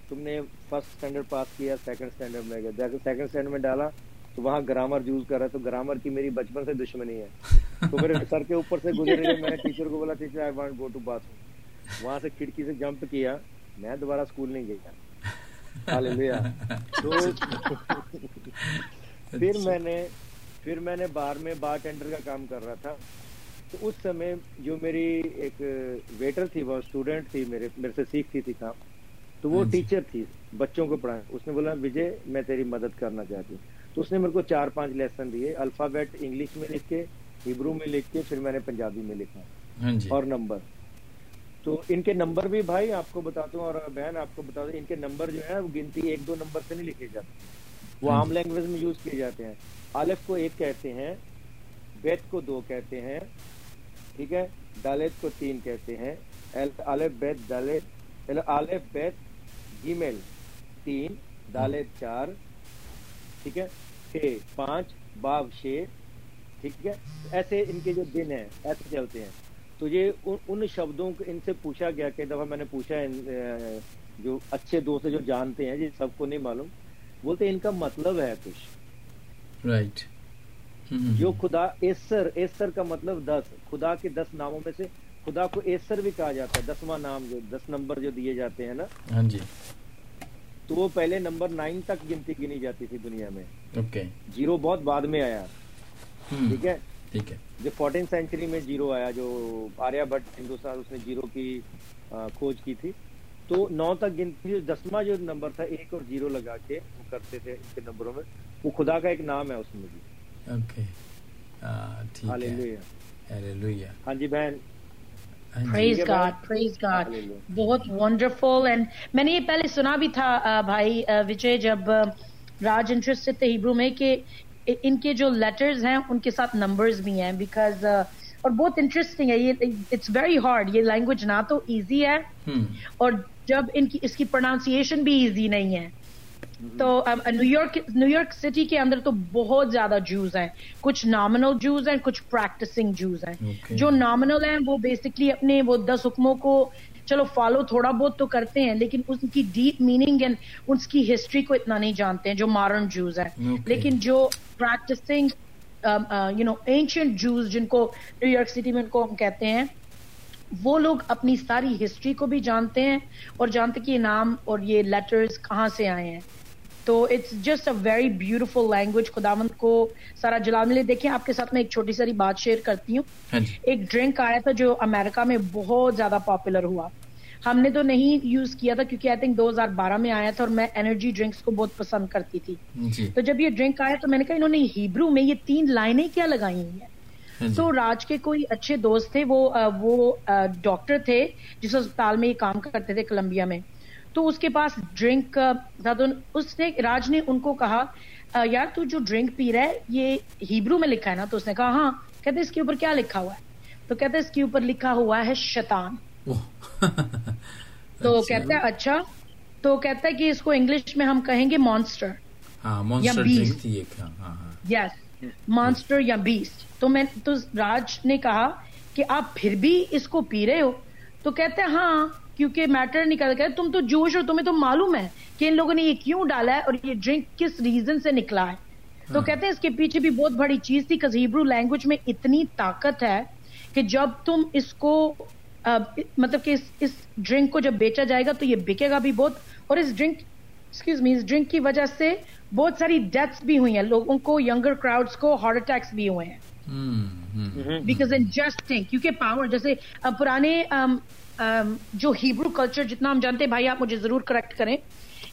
تم نے فرسٹ اسٹینڈرڈ پاس کیا سیکنڈ اسٹینڈرڈ میں گیا جیسے سیکنڈ اسٹینڈرڈ میں ڈالا تو وہاں گرامر یوز کر رہا تو گرامر کی میری بچپن سے دشمنی ہے۔ <laughs> تو میرے سر کے اوپر سے گزر رہی میں نے ٹیچر کو بولا teacher I want go to bathroom وہاں سے کھڑکی سے جمپ کیا۔ میں دوبارہ اسکول نہیں گیا۔ تو <laughs> پھر میں نے پھر میں نے بار میں بار ٹینڈر کا کام کر رہا تھا۔ تو اس سمے جو میری ایک ویٹر تھی وہ اسٹوڈنٹ تھی میرے میرے سے سیکھتی تھی کام۔ تو وہ ٹیچر تھی بچوں کو پڑھائے اس نے بولا وجے میں تیری مدد کرنا چاہتی ہوں۔ تو اس نے میرے کو چار پانچ لیسن دیے الفابیٹ انگلش میں لکھ کے ہبرو میں لکھ کے پھر میں نے پنجابی میں لکھا۔ ہاں جی۔ اور نمبر تو ان کے نمبر بھی بھائی آپ کو بتاتا ہوں اور بہن آپ کو بتا دوں ان کے نمبر جو ہے وہ گنتی ایک دو نمبر سے نہیں لکھے جاتے۔ وہ عام لینگویج میں یوز کیے جاتے ہیں۔ الف کو ایک کہتے ہیں بیت کو دو کہتے ہیں ٹھیک ہے؟ دالت کو تین کہتے ہیں۔ الف بیت دالت الف بیت جی میل تین دالت چار ٹھیک ہے چھ پانچ باغ چھ ٹھیک ہے ایسے ان کے جو دن ہیں ایسے چلتے ہیں تو یہ ان شبدوں کو ان سے پوچھا گیا کئی دفعہ میں نے پوچھا جو اچھے دوست جو جانتے ہیں جن سب کو نہیں معلوم۔ بولتے ان کا مطلب ہے کچھ۔ رائٹ جو خدا ایسر ایسر کا مطلب دس۔ خدا کے دس ناموں میں سے خدا کو ایسر بھی کہا جاتا ہے۔ دسواں نام جو دس نمبر جو دیے جاتے ہیں نا۔ ہاں جی۔ تو وہ پہلے نمبر نائن تک گنتی گنی جاتی تھی دنیا میں۔ جیرو بہت بعد میں آیا۔ ٹھیک ہے؟ ٹھیک ہے۔ جو فورٹین سینچری میں جیرو آیا جو آریہ بٹ ہندوستان اس نے جیرو کی کھوج کی تھی تو نو تک گنتی دسواں جو نمبر تھا ایک اور جیرو لگا کے وہ کرتے تھے ان کے نمبروں میں۔ وہ خدا کا ایک نام ہے اس میں بھی۔ ہاں جی بہن۔ بہت ونڈرفل اینڈ میں نے یہ پہلے سنا بھی تھا بھائی وجے جب راج انٹرسٹ تھے ہیبرو میں کہ ان کے جو لیٹرز ہیں ان کے ساتھ نمبرز بھی ہیں بیکاز اور بہت انٹرسٹنگ ہے یہ اٹس ویری ہارڈ یہ لینگویج نہ تو ایزی ہے اور جب ان کی اس کی پروناؤنسیشن بھی ایزی نہیں ہے۔ تو New York New York City کے اندر تو بہت زیادہ جوز ہیں۔ کچھ نامنل جوز ہیں کچھ پریکٹسنگ جوز ہیں۔ جو نامنل ہیں وہ بیسکلی اپنے وہ دس حکموں کو چلو فالو تھوڑا بہت تو کرتے ہیں لیکن ان کی ڈیپ میننگ اینڈ اس کی ہسٹری کو اتنا نہیں جانتے ہیں جو مارن جوز ہیں۔ لیکن جو practising you know ancient Jews جن کو نیو یارک سٹی میں ان کو ہم کہتے ہیں وہ لوگ اپنی ساری ہسٹری کو بھی جانتے ہیں اور جانتے کہ یہ نام اور یہ لیٹرز کہاں سے آئے ہیں۔ تو it's just a very beautiful language خداوند کو سارا جلال ملے. دیکھیں آپ کے ساتھ میں ایک چھوٹی ساری بات شیئر کرتی ہوں. ہاں جی۔ ایک ڈرنک آیا تھا جو امریکہ میں بہت زیادہ پاپولر ہوا. ہم نے تو نہیں یوز کیا تھا کیونکہ آئی تھنک دو ہزار بارہ میں آیا تھا اور میں انرجی ڈرنکس کو بہت پسند کرتی تھی. جی۔ تو جب یہ ڈرنک آیا تو میں نے کہا انہوں نے ہیبرو میں یہ تین لائنیں کیا لگائی ہیں؟ ہاں جی۔ تو راج کے کوئی اچھے دوست تھے وہ ڈاکٹر تھے جس اسپتال میں یہ کام کرتے تھے کولمبیا میں۔ تو اس کے پاس ڈرنک تو اس نے راج نے ان کو کہا یار تو جو ڈرنک پی رہا ہے یہ ہیبرو میں لکھا ہے نا تو اس نے کہا ہاں کہتے اس کے اوپر کیا لکھا ہوا ہے؟ تو کہتے اس کے اوپر لکھا ہوا ہے شیطان۔ <laughs> تو کہتا ہے اچھا۔ تو کہتا ہے کہ اس کو انگلش میں ہم کہیں گے مانسٹر یا بیسٹ یس مانسٹر یا بیسٹ تو میں تو راج نے کہا کہ آپ پھر بھی اس کو پی رہے ہو؟ تو کہتے ہیں ہاں کیونکہ میٹر نہیں کرتا تم تو جوش ہو تمہیں تو معلوم ہے کہ ان لوگوں نے یہ کیوں ڈالا ہے اور یہ ڈرنک کس ریزن سے نکلا ہے۔ تو ہاں۔ کہتے ہیں اس کے پیچھے بھی بہت بڑی چیز تھی ہیبرو لینگویج میں اتنی طاقت ہے کہ جب تم اس کو مطلب کہ اس ڈرنک کو جب بیچا جائے گا تو یہ بکے گا بھی بہت۔ اور اس ڈرنک ایکسکیوز می اس ڈرنک کی وجہ سے بہت ساری ڈیتھس بھی ہوئی ہیں۔ لوگوں کو ینگر کراؤڈس کو ہارٹ اٹیکس بھی ہوئے ہیں۔ بیکاز ان جسٹ تھنک کیونکہ پاور جیسے پرانے جو ہیبرو کلچر جتنا ہم جانتے ہیں بھائی آپ مجھے ضرور کریکٹ کریں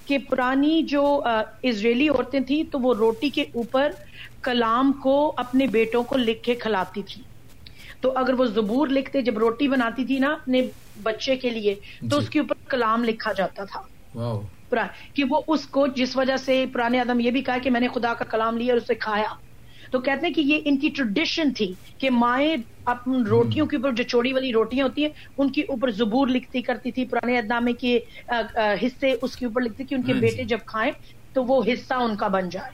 کہ پرانی جو اسرائیلی عورتیں تھیں تو وہ روٹی کے اوپر کلام کو اپنے بیٹوں کو لکھ کے کھلاتی تھی تو اگر وہ زبور لکھتے جب روٹی بناتی تھی نا اپنے بچے کے لیے تو اس جی۔ کے اوپر کلام لکھا جاتا تھا۔ کہ وہ اس کو جس وجہ سے پرانے آدم یہ بھی کہا کہ میں نے خدا کا کلام لیا اور اسے کھایا۔ تو کہتے ہیں کہ یہ ان کی ٹریڈیشن تھی کہ مائیں اپن روٹیوں کے اوپر جو چوڑی والی روٹیاں ہوتی ہیں ان کے اوپر زبور لکھتی کرتی تھی پرانے ادامے کے حصے اس کے اوپر لکھتی کہ ان کے ہاں جی۔ بیٹے جب کھائیں تو وہ حصہ ان کا بن جائے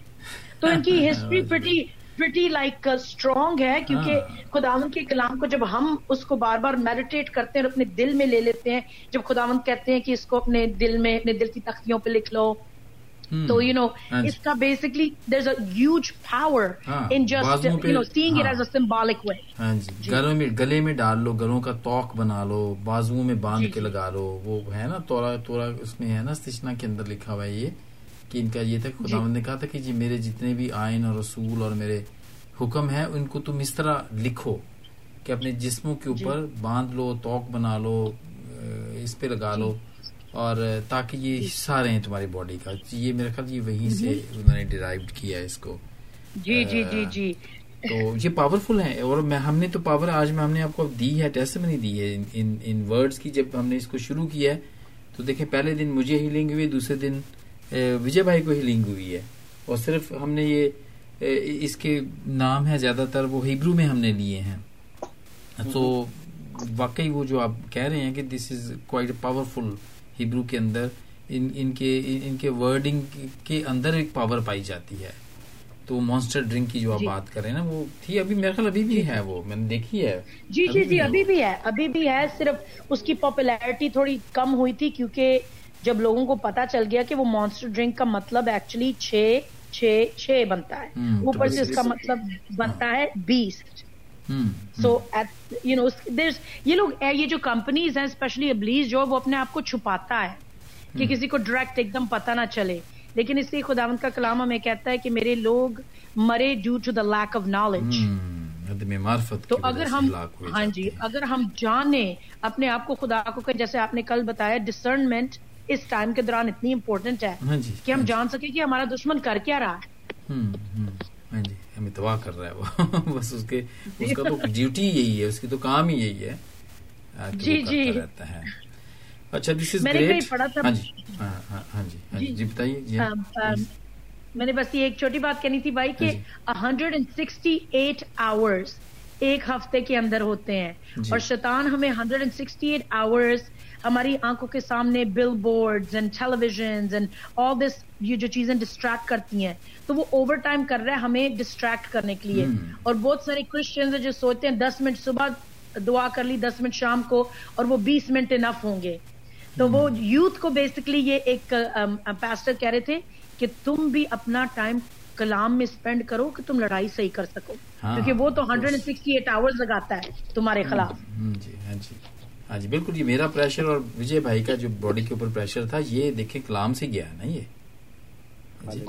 تو ان کی history pretty pretty like strong ہے کیونکہ خداون کے کلام کو جب ہم اس کو بار بار میڈیٹیٹ کرتے ہیں اور اپنے دل میں لے لیتے ہیں جب خداون کہتے ہیں کہ اس کو اپنے دل میں اپنے دل کی تختیوں پہ لکھ لو تو یو نو اس کا basically there is a huge power in just you know saying it as a symbolic way ہاں جی گلوں میں گلے میں ڈال لو گلوں کا توق بنا لو بازوؤں میں باندھ کے لگا لو وہ ہے نا تورا تورا اس میں ہے نا استشنا کے اندر لکھا ہوا ہے یہ کہ ان کا یہ تھا خدا نے کہا تھا کہ جی میرے جتنے بھی آئین اور رسول اور میرے حکم ہے ان کو تم اس طرح لکھو کہ اپنے جسموں کے اوپر باندھ لو توق بنا لو اس پہ لگا لو اور تاکہ یہ حصہ رہے تمہاری باڈی کا۔ یہ میرا خیال یہ وہیں سے انہوں نے ڈیرائیوڈ کیا ہے اس کو۔ جی جی جی جی۔ تو یہ پاورفل ہے اور میں ہم نے تو پاور آج میں ہم نے آپ کو دی ہے ٹیسٹ میں نہیں دی ہے۔ ان ورڈز کی جب ہم نے اس کو شروع کیا ہے تو دیکھیں پہلے دن مجھے ہیلنگ ہوئی دوسرے دن وجے بھائی کو ہیلنگ ہوئی ہے۔ اور صرف ہم نے یہ اس کے نام ہے زیادہ تر وہ ہیبرو میں ہم نے لیے ہیں۔ تو واقعی وہ جو آپ کہہ رہے ہیں کہ this is quite powerful Hebrew کے اندر ان ان کے ان کے ورڈنگ کے اندر ایک پاور پائی جاتی ہے۔ تو مانسٹر ڈرنک کی جو آپ جی. بات کر رہے ہیں نا وہ تھی ابھی میرے خیال ابھی بھی ہے وہ میں نے دیکھی ہے۔ جی جی جی ابھی بھی ہے ابھی بھی ہے صرف اس کی پاپولیرٹی تھوڑی کم ہوئی تھی کیونکہ جب لوگوں کو پتا چل گیا کہ وہ مانسٹر ڈرنک کا مطلب ایکچولی چھ چھ چھ بنتا ہے۔ اوپر سے اس کا مطلب بنتا ہے بیس۔ سو یو نو یہ لوگ یہ جو کمپنیز ہیں اسپیشلی ابلیز جو وہ اپنے آپ کو چھپاتا ہے کہ کسی کو ڈائریکٹ ایک دم پتہ نہ چلے۔ لیکن اس لیے خداوند کا کلام ہمیں کہتا ہے کہ میرے لوگ مرے due to the lack of knowledge تو اگر ہم ہاں جی اگر ہم جانیں اپنے آپ کو خدا کو جیسے آپ نے کل بتایا ڈسرنمنٹ اس ٹائم کے دوران اتنی امپورٹنٹ ہے ہاں جی، کہ ہم ہاں جی۔ جان سکیں کہ ہمارا دشمن کر کیا رہا۔ ہے ہمیں تباہ کر رہا ہے وہ۔ <laughs> بس اس کے اس کا تو ڈیوٹی یہی ہے اس کی تو کام ہی یہی ہے۔ جی جی۔ رہتا ہے۔ اچھا دس از گریٹ ہاں جی۔ ہاں جی ہاں جی۔ بتائیے۔ میں نے بس یہ ایک چھوٹی بات کہنی تھی بھائی کہ hundred and sixty eight hours ایک ہفتے کے اندر ہوتے ہیں اور شیطان ہمیں hundred and sixty eight hours ہماری آنکھوں کے سامنے billboard and television and all this یہ جو چیزیں ڈسٹریکٹ کرتی ہیں تو وہ اوور ٹائم کر رہا ہے ہمیں ڈسٹریکٹ کرنے کے لیے۔ اور بہت سارے کرسچنز جو سوچتے ہیں دس منٹ صبح دعا کر لی دس منٹ شام کو اور وہ بیس منٹ انف ہوں گے۔ تو وہ یوتھ کو بیسکلی یہ ایک پیسٹر کہہ رہے تھے کہ تم بھی اپنا ٹائم کلام میں اسپینڈ کرو کہ تم لڑائی صحیح کر سکو۔ ہاں، کیونکہ وہ تو hundred and sixty eight hour لگاتا ہے تمہارے خلاف۔ جی۔ ہاں جی ہاں جی بالکل یہ میرا پریشر اور وجے بھائی کا جو باڈی کے اوپر پریشر تھا یہ دیکھیں کلام سے گیا نا یہ جی۔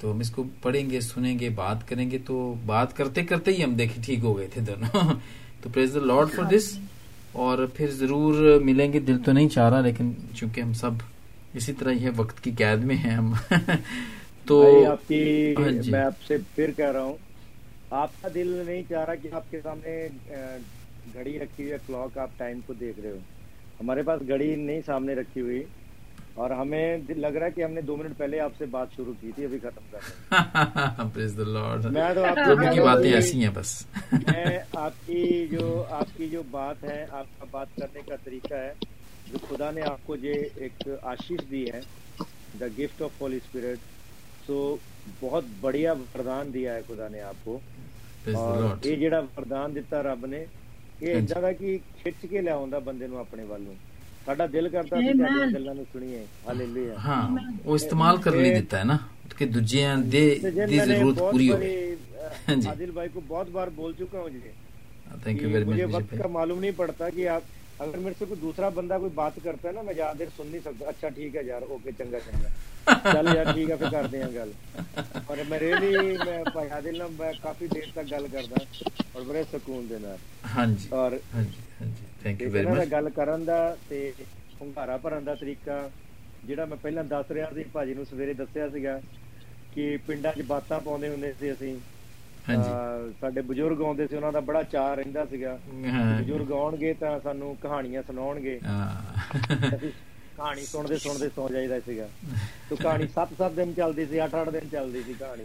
تو ہم اس کو پڑھیں گے سنیں گے بات کریں گے تو بات کرتے کرتے ہی ہم دیکھیں ٹھیک ہو گئے تھے دونوں <laughs> تو پریز دا لارڈ فار دس اور پھر ضرور ملیں گے دل تو نہیں چاہ رہا لیکن چونکہ ہم سب اسی طرح ہی وقت کی قید میں ہیں ہم <laughs> تو ہاں جی۔ میں آپ سے پھر کہہ رہا ہوں آپ کا دل نہیں چاہ رہا کہ آپ کے سامنے گھڑی رکھی ہوئی ہے کلاک آپ ٹائم کو دیکھ رہے ہو۔ ہمارے پاس گھڑی نہیں سامنے رکھی ہوئی۔ اور ہمیں لگ رہا ہے کہ ہم نے دو منٹ پہلے آپ سے بات شروع کی تھی ابھی ختم کر <laughs> میں تو <laughs> آپ کی جو آپ کی جو بات ہے آپ کا بات کرنے کا طریقہ ہے جو خدا نے آپ کو یہ ایک آشیش دی ہے the gift of Holy Spirit so بہت بڑھیا وردان دیا ہے خدا نے آپ کو۔ اور یہ جڑا وردان دیتا رب نے یہ ادھا دا کہ کھچ کے لیا ہوندا بندے نو اپنے والوں ساڈا دل کرتا ہے کہ گلاں نو سنیے ہاللویا ہاں وہ استعمال کر لی دیتا ہے نا کہ دجیاں دے دی ضرورت پوری ہو عادل بھائی کو بہت بار بول چکا ہوں جی تھینک یو ویری مچ مجھے وقت کا معلوم نہیں پڑتا کہ آپ اگر میرے سے کوئی دوسرا بندہ کوئی بات کرتا ہے نا میں زیادہ دیر سن نہیں سکتا اچھا ٹھیک ہے یار اوکے چنگا چنگا چل ਚੱਲ ਯਾਰ ਠੀਕ ਆ ਫਿਰ ਕਰਦੇ ਆ ਗੱਲ। ਪਰ ਮੈਂ ਰੀਲੀ ਮੈਂ ਭਾਇਆ ਦਿਲ ਨਾਲ ਮੈਂ ਕਾਫੀ ਦੇਰ ਤੱਕ ਗੱਲ ਕਰਦਾ ਔਰ ਬੜੇ ਸਕੂਨ ਦੇ ਨਾਲ। ਹਾਂਜੀ ਔਰ ਹਾਂਜੀ ਹਾਂਜੀ। ਥੈਂਕ ਯੂ ਵੈਰੀ ਮਚ ਗੱਲ ਕਰਨ ਦਾ ਤੇ ਹੁੰਗਾਰਾ ਭਰਨ ਦਾ ਤਰੀਕਾ ਜਿਹੜਾ ਮੈਂ ਪਹਿਲਾਂ ਦੱਸ ਰਿਹਾ ਸੀ ਭਾਜੀ ਨੂੰ ਸਵੇਰੇ ਦੱਸਿਆ ਸੀਗਾ ਕਿ ਪਿੰਡਾਂ 'ਚ ਬਾਤਾਂ ਪਾਉਂਦੇ ਹੁੰਦੇ ਸੀ ਅਸੀਂ। ਹਾਂਜੀ। ਸਾਡੇ ਬਜ਼ੁਰਗ ਆਉਂਦੇ ਸੀ ਉਹਨਾਂ ਦਾ ਬੜਾ ਚਾਹ ਰਹਿੰਦਾ ਸੀਗਾ ਬਜ਼ੁਰਗ ਆਉਣਗੇ ਤਾਂ ਸਾਨੂੰ ਕਹਾਣੀਆਂ ਸੁਣਾਉਣਗੇ। ਹਾਂ। ਕਹਾਣੀ ਸੁਣਦੇ ਸੁਣਦੇ ਸੌ ਜਾਈਦਾ ਸੀਗਾ। ਤੋ ਕਹਾਣੀ 7-7 ਦਿਨ ਚੱਲਦੀ ਸੀ 8-8 ਦਿਨ ਚੱਲਦੀ ਸੀ ਕਹਾਣੀ।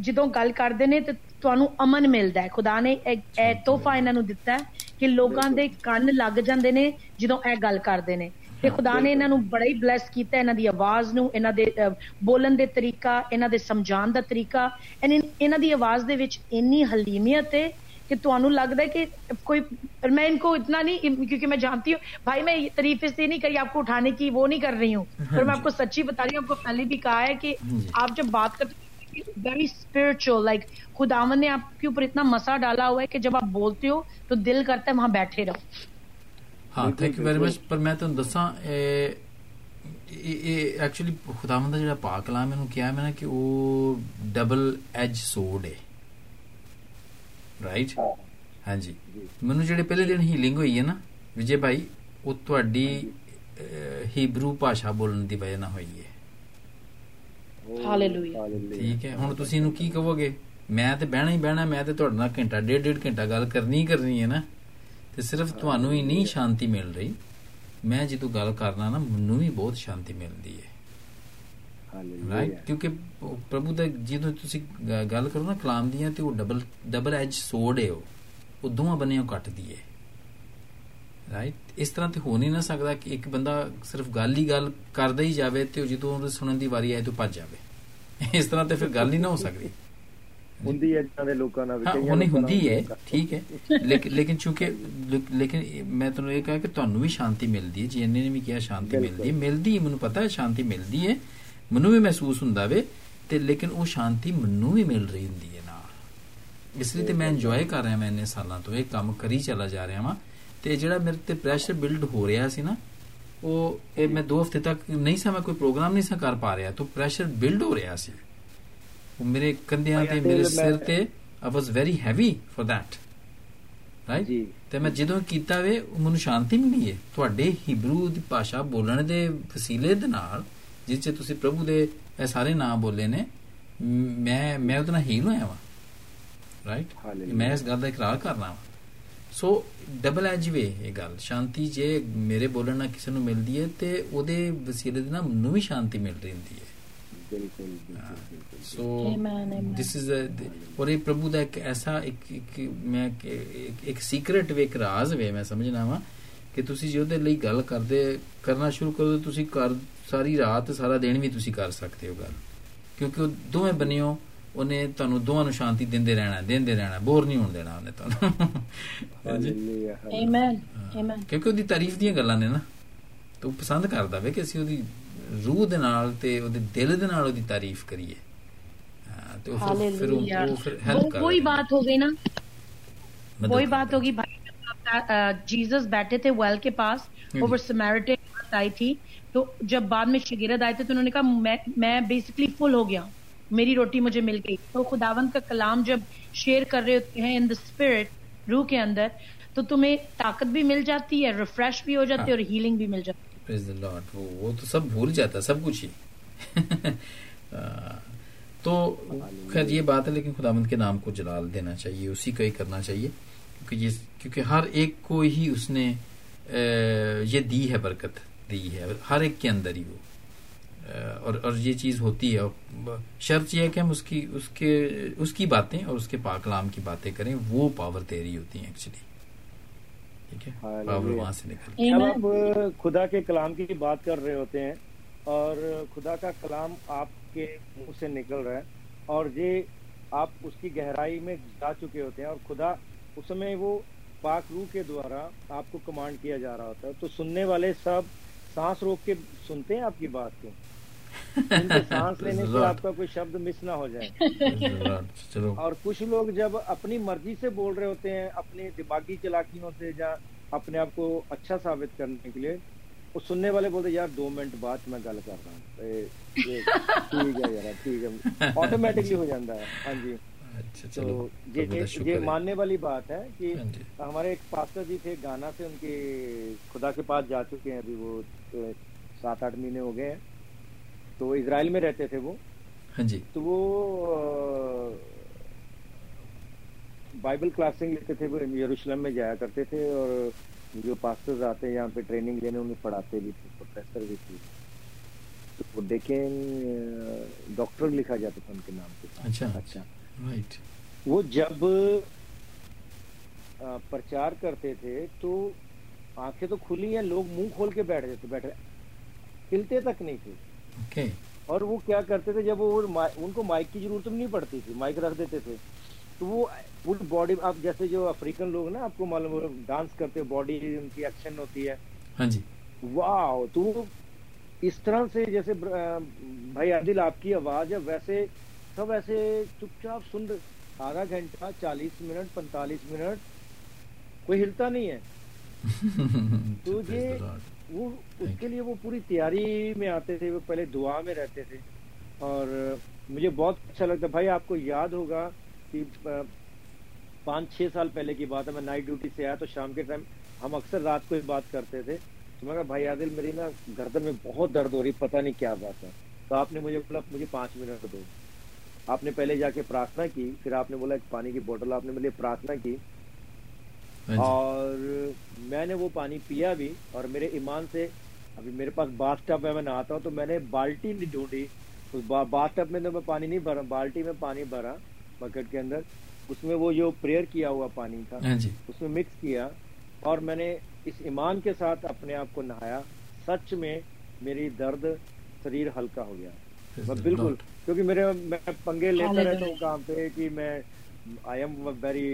ਜਦੋਂ ਗੱਲ ਕਰਦੇ ਨੇ ਤੇ ਤੁਹਾਨੂੰ ਅਮਨ ਮਿਲਦਾ ਹੈ। ਖੁਦਾ ਨੇ ਇਹ ਤੋਹਫਾ ਇਹਨਾਂ ਨੂੰ ਦਿੱਤਾ ਹੈ ਕਿ ਲੋਕਾਂ ਦੇ ਕੰਨ ਲੱਗ ਜਾਂਦੇ ਨੇ ਜਦੋਂ ਇਹ ਗੱਲ ਕਰਦੇ ਨੇ। ਤੇ ਖੁਦਾ ਨੇ ਇਹਨਾਂ ਨੂੰ ਬੜਾ ਹੀ ਬਲੈਸ ਕੀਤਾ ਇਹਨਾਂ ਦੀ ਆਵਾਜ਼ ਨੂੰ ਇਹਨਾਂ ਦੇ ਬੋਲਣ ਦੇ ਤਰੀਕਾ ਇਹਨਾਂ ਦੇ ਸਮਝਾਉਣ ਦਾ ਤਰੀਕਾ ਇਹਨਾਂ ਦੀ ਆਵਾਜ਼ ਦੇ ਵਿੱਚ ਇੰਨੀ ਹਲੀਮੀਅਤ ਹੈ کہ تمہیں لگتا ہے کہ کوئی میں ان کو اتنا نہیں کیونکہ میں جانتی ہوں بھائی میں تعریف اس لیے نہیں کری آپ کو اٹھانے کی وہ نہیں کر رہی ہوں۔ ہاں، ہاں، پر میں آپ جی۔ کو سچی بتا رہی ہوں آپ کو پہلے بھی کہا ہے کہ ہاں، جی۔ آپ جب بات کرتے ویری اسپرچل لائک خداون نے آپ کے اوپر اتنا مسا ڈالا ہوا ہے کہ جب آپ بولتے ہو تو دل کرتا ہے وہاں بیٹھے رہو۔ ਹਾਂ ਥੈਂਕ ਯੂ ਵੈਰੀ ਮਚ ਪਰ ਮੈਂ ਤੁਹਾਨੂੰ ਦੱਸਾਂ ਇਹ ਇਹ ਐਕਚੁਅਲੀ ਖੁਦਾਵੰਦ ਦਾ ਜਿਹੜਾ ਪਾਕ ਕਲਾਮ ਇਹਨੂੰ ਕਿਹਾ ਮੈਂ ਨਾ ਕਿ ਉਹ ਡਬਲ ਐਜ ਸੋਰਡ ਹੈ ਰਾਈਟ ਹਾਂਜੀ। ਮੈਨੂੰ ਜਿਹੜੇ ਪਹਿਲੇ ਦਿਨ ਹੀਲਿੰਗ ਹੋਈ ਹੈ ਨਾ ਵਿਜੇ ਭਾਈ ਉਹ ਤੁਹਾਡੀ ਹੀਬਰੂ ਭਾਸ਼ਾ ਬੋਲਣ ਦੀ ਵਜ੍ਹਾ ਨਾਲ ਹੋਈ ਹੈ। ਹਾਲੇਲੂਇਆ ਠੀਕ ਹੈ ਹੁਣ ਤੁਸੀਂ ਇਹਨੂੰ ਕੀ ਕਹੋਗੇ? ਮੈਂ ਤੇ ਬਹਿਣਾ ਹੀ ਬਹਿਣਾ ਮੈਂ ਤੇ ਤੁਹਾਡੇ ਨਾਲ ਘੰਟਾ ਡੇਢ ਡੇਢ ਘੰਟਾ ਗੱਲ ਕਰਨੀ ਹੀ ਕਰਨੀ ਹੈ ਨਾ। ਤੇ ਸਿਰਫ ਤੁਹਾਨੂੰ ਹੀ ਨਹੀਂ ਸ਼ਾਂਤੀ ਮਿਲ ਰਹੀ। ਮੈਂ ਜਦੋਂ ਗੱਲ ਕਰਨਾ ਨਾ ਮੈਨੂੰ ਵੀ ਬਹੁਤ ਸ਼ਾਂਤੀ ਮਿਲਦੀ ਹੈ। ਰਾਈਟ ਕਿਉਂਕਿ ਪ੍ਰਭੂ ਦਾ ਜਦੋਂ ਤੁਸੀਂ ਗੱਲ ਕਰੋ ਨਾ ਕਲਾਮ ਦੀਆਂ ਤੇ ਉਹ ਡਬਲ ਡਬਲ ਐਜ ਸੋਰਡ ਹੈ ਉਹ। ਉਹ ਦੋਵਾਂ ਬੰਨਿਆਂ ਕੱਟਦੀ ਹੈ। ਰਾਈਟ ਇਸ ਤਰ੍ਹਾਂ ਤੇ ਹੋ ਨਹੀਂ ਨਾ ਸਕਦਾ ਕਿ ਇੱਕ ਬੰਦਾ ਸਿਰਫ ਗੱਲ ਹੀ ਗੱਲ ਕਰਦਾ ਹੀ ਜਾਵੇ ਤੇ ਜਦੋਂ ਉਹਨੂੰ ਸੁਣਨ ਦੀ ਵਾਰੀ ਆਏ ਤਾਂ ਭੱਜ ਜਾਵੇ। ਇਸ ਤਰ੍ਹਾਂ ਤੇ ਫਿਰ ਗੱਲ ਹੀ ਨਾ ਹੋ ਸਕਦੀ। ਹੁੰਦੀ ਹੈ ਇਦਾਂ ਦੇ ਲੋਕਾਂ ਨਾਲ ਕਈਆਂ ਨਹੀਂ ਹੁੰਦੀ ਹੈ। ਠੀਕ ਹੈ ਲੇਕਿਨ ਲੇਕਿਨ ਚੂੰਕਿ ਲੇਕ- ਲੇਕਿਨ ਮੈਂ ਤੁਹਾਨੂੰ ਇਹ ਕਹਾਂ ਕਿ ਤੁਹਾਨੂੰ ਵੀ ਸ਼ਾਂਤੀ ਮਿਲਦੀ ਹੈ ਜੀ ਇਹਨੇ ਨੇ ਵੀ ਕਿਹਾ ਸ਼ਾਂਤੀ। ਮਿਲਦੀ ਹੈ ਮਿਲਦੀ ਹੈ ਮੈਨੂੰ ਪਤਾ ਹੈ ਸ਼ਾਂਤੀ ਮਿਲਦੀ ਹੈ ਮੈਨੂੰ ਵੀ ਮਹਿਸੂਸ ਹੁੰਦਾ ਵੇ ਤੇ ਲੇਕਿਨ ਉਹ ਸ਼ਾਂਤੀ ਮੈਨੂੰ ਵੀ ਮਿਲ ਰਹੀ ਹੁੰਦੀ ਹੈ ਨਾਲ ਇਸ ਲਈ ਤੇ ਮੈਂ ਇੰਜੋਏ ਕਰ ਰਿਹਾ ਮੈਂ ਇੰਨੇ ਸਾਲਾਂ ਤੋਂ ਇਹ ਕੰਮ ਕਰੀ ਚਲਾ ਜਾ ਰਿਹਾ ਵਾਂ ਤੇ ਜਿਹੜਾ ਮੇਰੇ ਤੇ ਪ੍ਰੈਸ਼ਰ ਬਿਲਡ ਹੋ ਰਿਹਾ ਸੀ ਨਾ ਉਹ ਇਹ ਮੈਂ 2 ਹਫ਼ਤੇ ਤੱਕ ਨਹੀਂ ਸਾਂ ਮੈਂ ਕੋਈ ਪ੍ਰੋਗਰਾਮ ਨਹੀਂ ਸਾਂ ਕਰ ਪਾ ਰਿਹਾ ਤਾਂ ਪ੍ਰੈਸ਼ਰ ਬਿਲਡ ਹੋ ਰਿਹਾ ਸੀ ਮੇਰੇ ਕੰਧਿਆਂ ਤੇ ਮੇਰੇ ਸਿਰ ਤੇ I was very heavy for that right ਜੀ। ਤੇ ਮੈਂ ਜਦੋਂ ਕੀਤਾ ਵੇ ਮੈਨੂੰ ਸ਼ਾਂਤੀ ਮਿਲੀ ਹੈ ਤੁਹਾਡੇ ਹੀਬਰੂ ਦੀ ਭਾਸ਼ਾ ਬੋਲਣ ਦੇ ਵਸੀਲੇ ਦੇ ਨਾਲ ਜਿਸ ਚ ਤੁਸੀਂ ਪ੍ਰਭੂ ਦੇ ਇਹ ਸਾਰੇ ਨਾਮ ਬੋਲੇ ਨੇ ਮੈਂ ਮੈਂ ਉਤਨਾ ਹੀਲ ਹੋਇਆ ਵਾਂ ਰਾਈਟ ਮੈਂ ਇਸ ਗੱਲ ਦਾ ਇਕਰਾਰ ਕਰਨਾ ਵਾਂ। ਸੋ ਡਬਲ ਐਜ ਵੇ ਇਹ ਗੱਲ। ਸ਼ਾਂਤੀ ਜੇ ਮੇਰੇ ਬੋਲਣ ਨਾਲ ਕਿਸੇ ਨੂੰ ਮਿਲਦੀ ਹੈ ਤੇ ਉਹਦੇ ਵਸੀਲੇ ਦੇ ਨਾਲ ਮੈਨੂੰ ਵੀ ਸ਼ਾਂਤੀ ਮਿਲ ਰਹੀ ਹੁੰਦੀ ਹੈ so Amen, amen. This is ਔਰ ਇਹ ਪ੍ਰਭੂ ਦਾ ਇੱਕ ਐਸਾ ਇੱਕ ਇੱਕ ਮੈਂ ਇੱਕ- ਇੱਕ ਸੀਕ੍ਰੇਟ ਵੇ ਇੱਕ ਰਾਜ਼ ਵੇ ਮੈਂ ਸਮਝਣਾ ਵਾ ਕਿ ਤੁਸੀਂ ਜੇ ਉਹਦੇ ਲਈ ਗੱਲ ਕਰਦੇ ਕਰਨਾ ਸ਼ੁਰੂ ਕਰੋ ਤਾਂ ਤੁਸੀਂ ਕਰ ਸਾਰੀ ਰਾਤ ਸਾਰਾ ਦਿਨ ਵੀ ਤੁਸੀਂ ਕਰ ਸਕਦੇ ਹੋ ਗੱਲ ਕਿਉਂਕਿ ਉਹ ਦੋਵੇਂ ਬੰਨਿਓ ਉਹਨੇ ਤੁਹਾਨੂੰ ਦੋਵਾਂ ਨੂੰ ਸ਼ਾਂਤੀ ਦਿੰਦੇ ਰਹਿਣਾ ਦਿੰਦੇ ਰਹਿਣਾ ਬੋਰ ਨਹੀਂ ਹੋਣ ਦੇਣਾ ਉਹਨੇ ਤੁਹਾਨੂੰ ਹਾਂਜੀ Amen. Amen. ਕਿਉਂਕਿ ਉਹਦੀ ਤਾਰੀਫ ਦੀਆਂ ਗੱਲਾਂ ਨੇ ਨਾ ਤੇ ਪਸੰਦ ਕਰਦਾ ਵੇ ਕਿ ਅਸੀਂ ਉਹਦੀ ਰੂਹ ਦੇ ਨਾਲ ਤੇ ਉਹਦੇ ਦਿਲ ਦੇ ਨਾਲ ਉਹਦੀ ਤਾਰੀਫ ਕਰੀਏ تو پھر پھر وہ پھر ہیلپ کر وہی بات ہو گئی نا وہی بات ہوگی بھائی جیزس بیٹھے تھے ویل کے پاس اوور سمیرٹن عورت آئی تھی۔ تو جب بعد میں شگیرد آئے تھے تو انہوں نے کہا میں بیسکلی فل ہو گیا میری روٹی مجھے مل گئی۔ تو خداوند کا کلام جب شیئر کر رہے ہوتے ہیں ان دا اسپرٹ روح کے اندر تو تمہیں طاقت بھی مل جاتی ہے ریفریش بھی ہو جاتی ہے اور ہیلنگ بھی مل جاتی ہے۔ وہ تو سب بھول جاتا ہے، سب کچھ ہی۔ <laughs> تو خیر، یہ بات ہے، لیکن خداوند کے نام کو جلال دینا چاہیے، اسی کا ہی کرنا چاہیے۔ کیونکہ یہ کیونکہ ہر ایک کو ہی اس نے یہ دی ہے، برکت دی ہے، ہر ایک کے اندر ہی وہ۔ اور اور یہ چیز ہوتی ہے۔ شرط یہ ہے کہ ہم اس کی اس کے اس کی باتیں اور اس کے پاکلام کی باتیں کریں، وہ پاور دے رہی ہوتی ہیں ایکچولی آپ ہاں، جی، خدا کے کلام کی بات کر رہے ہوتے ہیں اور خدا کا کلام آپ کے منہ سے نکل رہا ہے اور یہ آپ اس کی گہرائی میں جا چکے ہوتے ہیں اور خدا اس میں وہ پاک روح کے دوارا آپ کو کمانڈ کیا جا رہا ہوتا ہے۔ تو سننے والے سب سانس روک کے سنتے ہیں آپ کی بات کو؟ سانس لینے سے آپ کا کوئی شبد مس نہ ہو جائے۔ اور کچھ لوگ جب اپنی مرضی سے بول رہے ہوتے ہیں اپنی دماغی چلاکیوں سے یا اپنے آپ کو اچھا ثابت کرنے کے لیے وہ سننے والے بولتے یار دو منٹ بعد میں گل کر رہا ہوں۔ ٹھیک ہے یار ٹھیک ہے۔ آٹومیٹکلی ہو جاتا ہے۔ ہاں جی۔ تو یہ ماننے والی بات ہے کہ ہمارے ایک پاسٹر جی تھے گانا سے ان کے خدا کے پاس جا چکے ہیں ابھی۔ وہ سات آٹھ مہینے ہو گئے ہیں۔ تو اسرائیل میں رہتے تھے وہ۔ ہاں جی۔ تو وہ بائبل کلاسنگ لیتے تھے وہ یروشلم میں جایا کرتے تھے اور جو پاسٹرز آتے ہیں یہاں پہ ٹریننگ لینے انہیں پڑھاتے بھی تھے پروفیسر بھی تھے۔ تو وہ دیکھیں ڈاکٹر لکھا جاتا تھا ان کے نام پہ اچھا۔ اچھا۔ رائٹ وہ جب پرچار کرتے تھے تو آنکھیں تو کھلی ہیں لوگ منہ کھول کے بیٹھ جاتے بیٹھ ہلتے تک نہیں تھے۔ اور وہ کیا کرتے تھے جب وہ ان کو مائک کی ضرورت نہیں پڑتی تھی مائک رکھ دیتے تھے۔ تو وہ فل باڈی آپ جیسے جو افریقن لوگ نا آپ کو معلوم ڈانس کرتے باڈی ان کی ایکشن ہوتی ہے۔ ہاں جی۔ واہ تو اس طرح سے جیسے بھائی عادل آپ کی آواز ہے ویسے سب ایسے چپ چاپ سن آدھا گھنٹہ چالیس منٹ پینتالیس منٹ کوئی ہلتا نہیں ہے۔ <laughs> تو یہ وہ اس کے لیے وہ پوری تیاری میں آتے تھے وہ پہلے دعا میں رہتے تھے۔ اور مجھے بہت اچھا لگتا بھائی آپ کو یاد ہوگا کہ پانچ چھ سال پہلے کی بات ہے میں نائٹ ڈیوٹی سے آیا تو شام کے ٹائم ہم اکثر رات کو بات کرتے تھے۔ تو میں کہا بھائی عادل میری نا گردن میں بہت درد ہو رہی پتہ نہیں کیا بات ہے۔ تو آپ نے مجھے بولا مجھے پانچ منٹ دو۔ آپ نے پہلے جا کے پرارتھنا کی پھر آپ نے بولا ایک پانی کی بوٹل آپ نے میرے پرارتھنا کی۔ اور میں نے وہ پانی پیا بھی اور میرے ایمان سے ابھی میرے پاس باتھ ٹب ہے میں نہاتا ہوں تو میں نے بالٹی نہیں ڈھونڈی۔ اس باتھ ٹب میں میں پانی نہیں بھرا بالٹی میں پانی بھرا بکٹ کے اندر۔ اس میں وہ جو پریئر کیا ہوا پانی تھا ہاں جی۔ اس میں مکس کیا اور میں نے اس ایمان کے ساتھ اپنے آپ کو نہایا۔ سچ میں میری درد شریر ہلکا ہو گیا۔ بالکل کیونکہ میرے میں پنگے لیتا رہتا ہوں کام پہ کہ میں آئی ایم ویری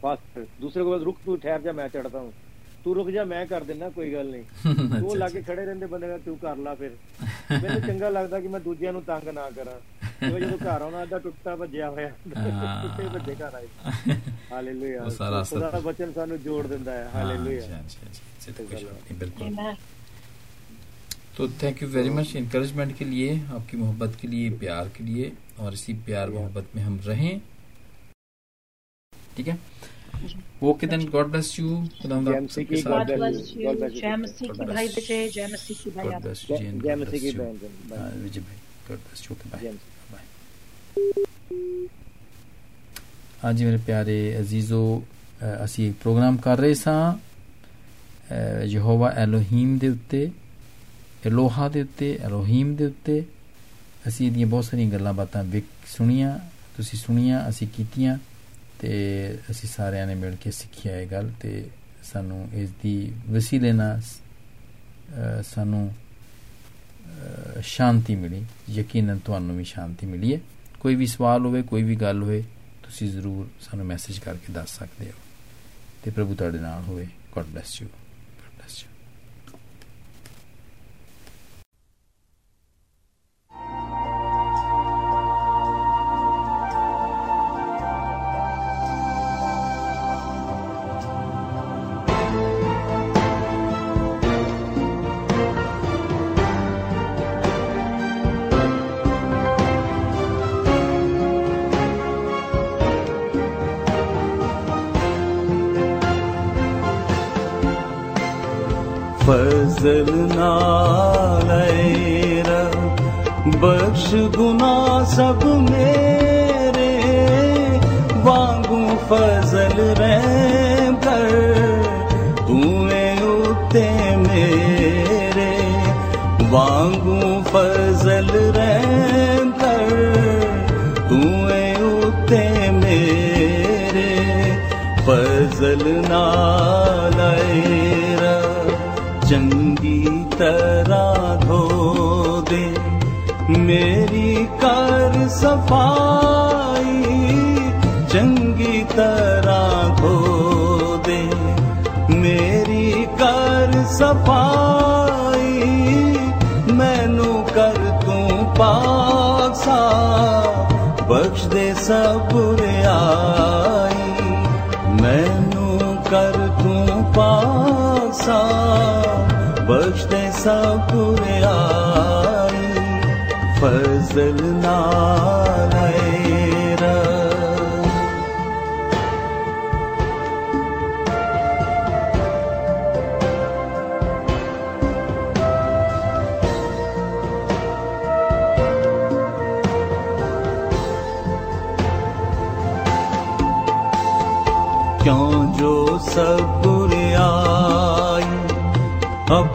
فاسٹ دوسرے کو رک تو ٹھہر جا میں چڑھتا ہوں۔ تو رک جا میں کر دینا کوئی گل نہیں۔ <laughs> وہ لا کے کھڑے رہتے بندے کا تو کر لا پھر؟ میرے چنگا لگتا کہ میں دوجیا نو تنگ نہ کرا جب گھر آنا ادا ٹوٹا بجیا ہوا ٹوٹے بجے گھر آئے <laughs> ہالے بچن سانو جوڑ دینا ہے۔ ہالے بالکل۔ تو thank you very much encouragement کے لیے آپ کی محبت کے لیے پیار کے لیے اور اسی پیار محبت میں ہم رہیں۔ ٹھیک ہے؟ Okay then God bless you خدا یو جے مسیح کی بھائی بچے جے مسیح کی بھائی جے مسیح کی بہن وجے بھائی گاڈ بلیس یو بائے ہاں جی میرے پیارے عزیزو اسی پروگرام کر رہے سا یہووا ایلوہیم دے اتے الوہا دے اتے ایلوہیم دے اتے۔ اسی دیاں بہت ساری گلاں باتاں سنیاں تسی سنیاں اسی کیتیاں۔ ਤੇ ਅਸੀਂ ਸਾਰਿਆਂ ਨੇ ਮਿਲ ਕੇ ਸਿੱਖਿਆ ਇਹ ਗੱਲ ਤੇ ਸਾਨੂੰ ਇਸ ਦੀ ਵਸੀਲੇ ਨਾਲ ਸਾਨੂੰ ਸ਼ਾਂਤੀ ਮਿਲੀ, ਯਕੀਨਨ ਤੁਹਾਨੂੰ ਵੀ ਸ਼ਾਂਤੀ ਮਿਲੀ ਹੈ। ਕੋਈ ਵੀ ਸਵਾਲ ਹੋਵੇ, ਕੋਈ ਵੀ ਗੱਲ ਹੋਵੇ, ਤੁਸੀਂ ਜ਼ਰੂਰ ਸਾਨੂੰ ਮੈਸੇਜ ਕਰਕੇ ਦੱਸ ਸਕਦੇ ਹੋ। ਤੇ ਪ੍ਰਭੂ ਤੁਹਾਡੇ ਨਾਲ ਹੋਵੇ। ਗੋਡ ਬlesਸ ਯੂ مینو کر پاک سا بخش دے سب آئی مینو کر پاک سا بخشتے سب آئی فضل نالے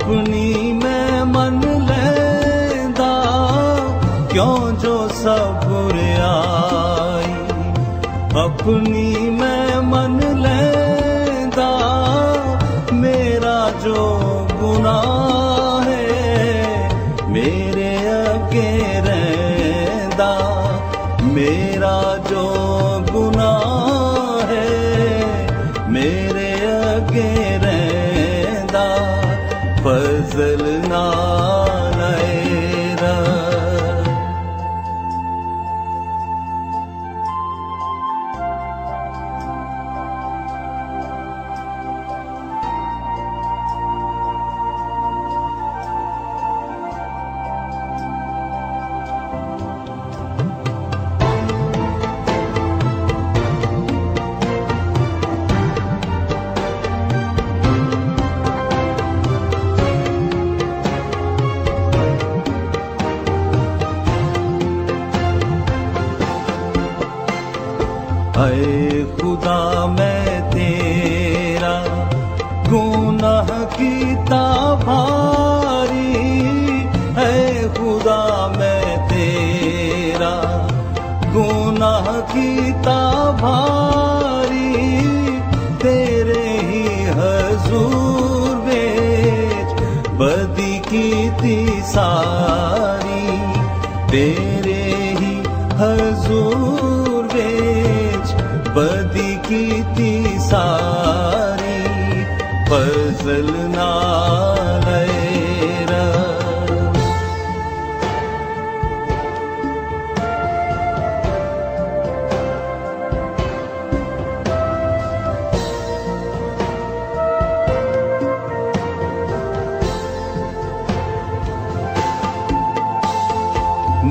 اپنی میں من لیندہ کیوں جو سب آئی؟ اپنی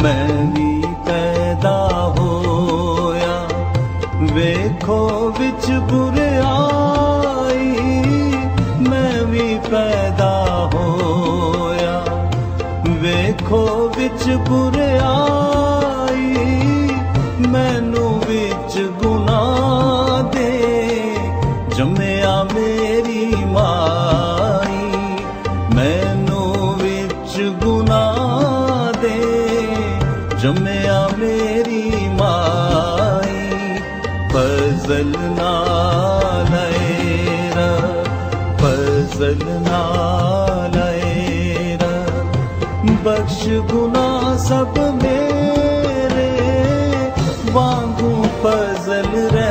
ਮੈਂ ਵੀ ਪੈਦਾ ਹੋਇਆ ਵੇਖੋ ਵਿੱਚ ਬੁਰਾਈ ਮੈਂ ਵੀ ਪੈਦਾ ਹੋਇਆ ਵੇਖੋ ਵਿੱਚ ਬੁਰਾਈ گنا سب میرے بانگوں فضل رہ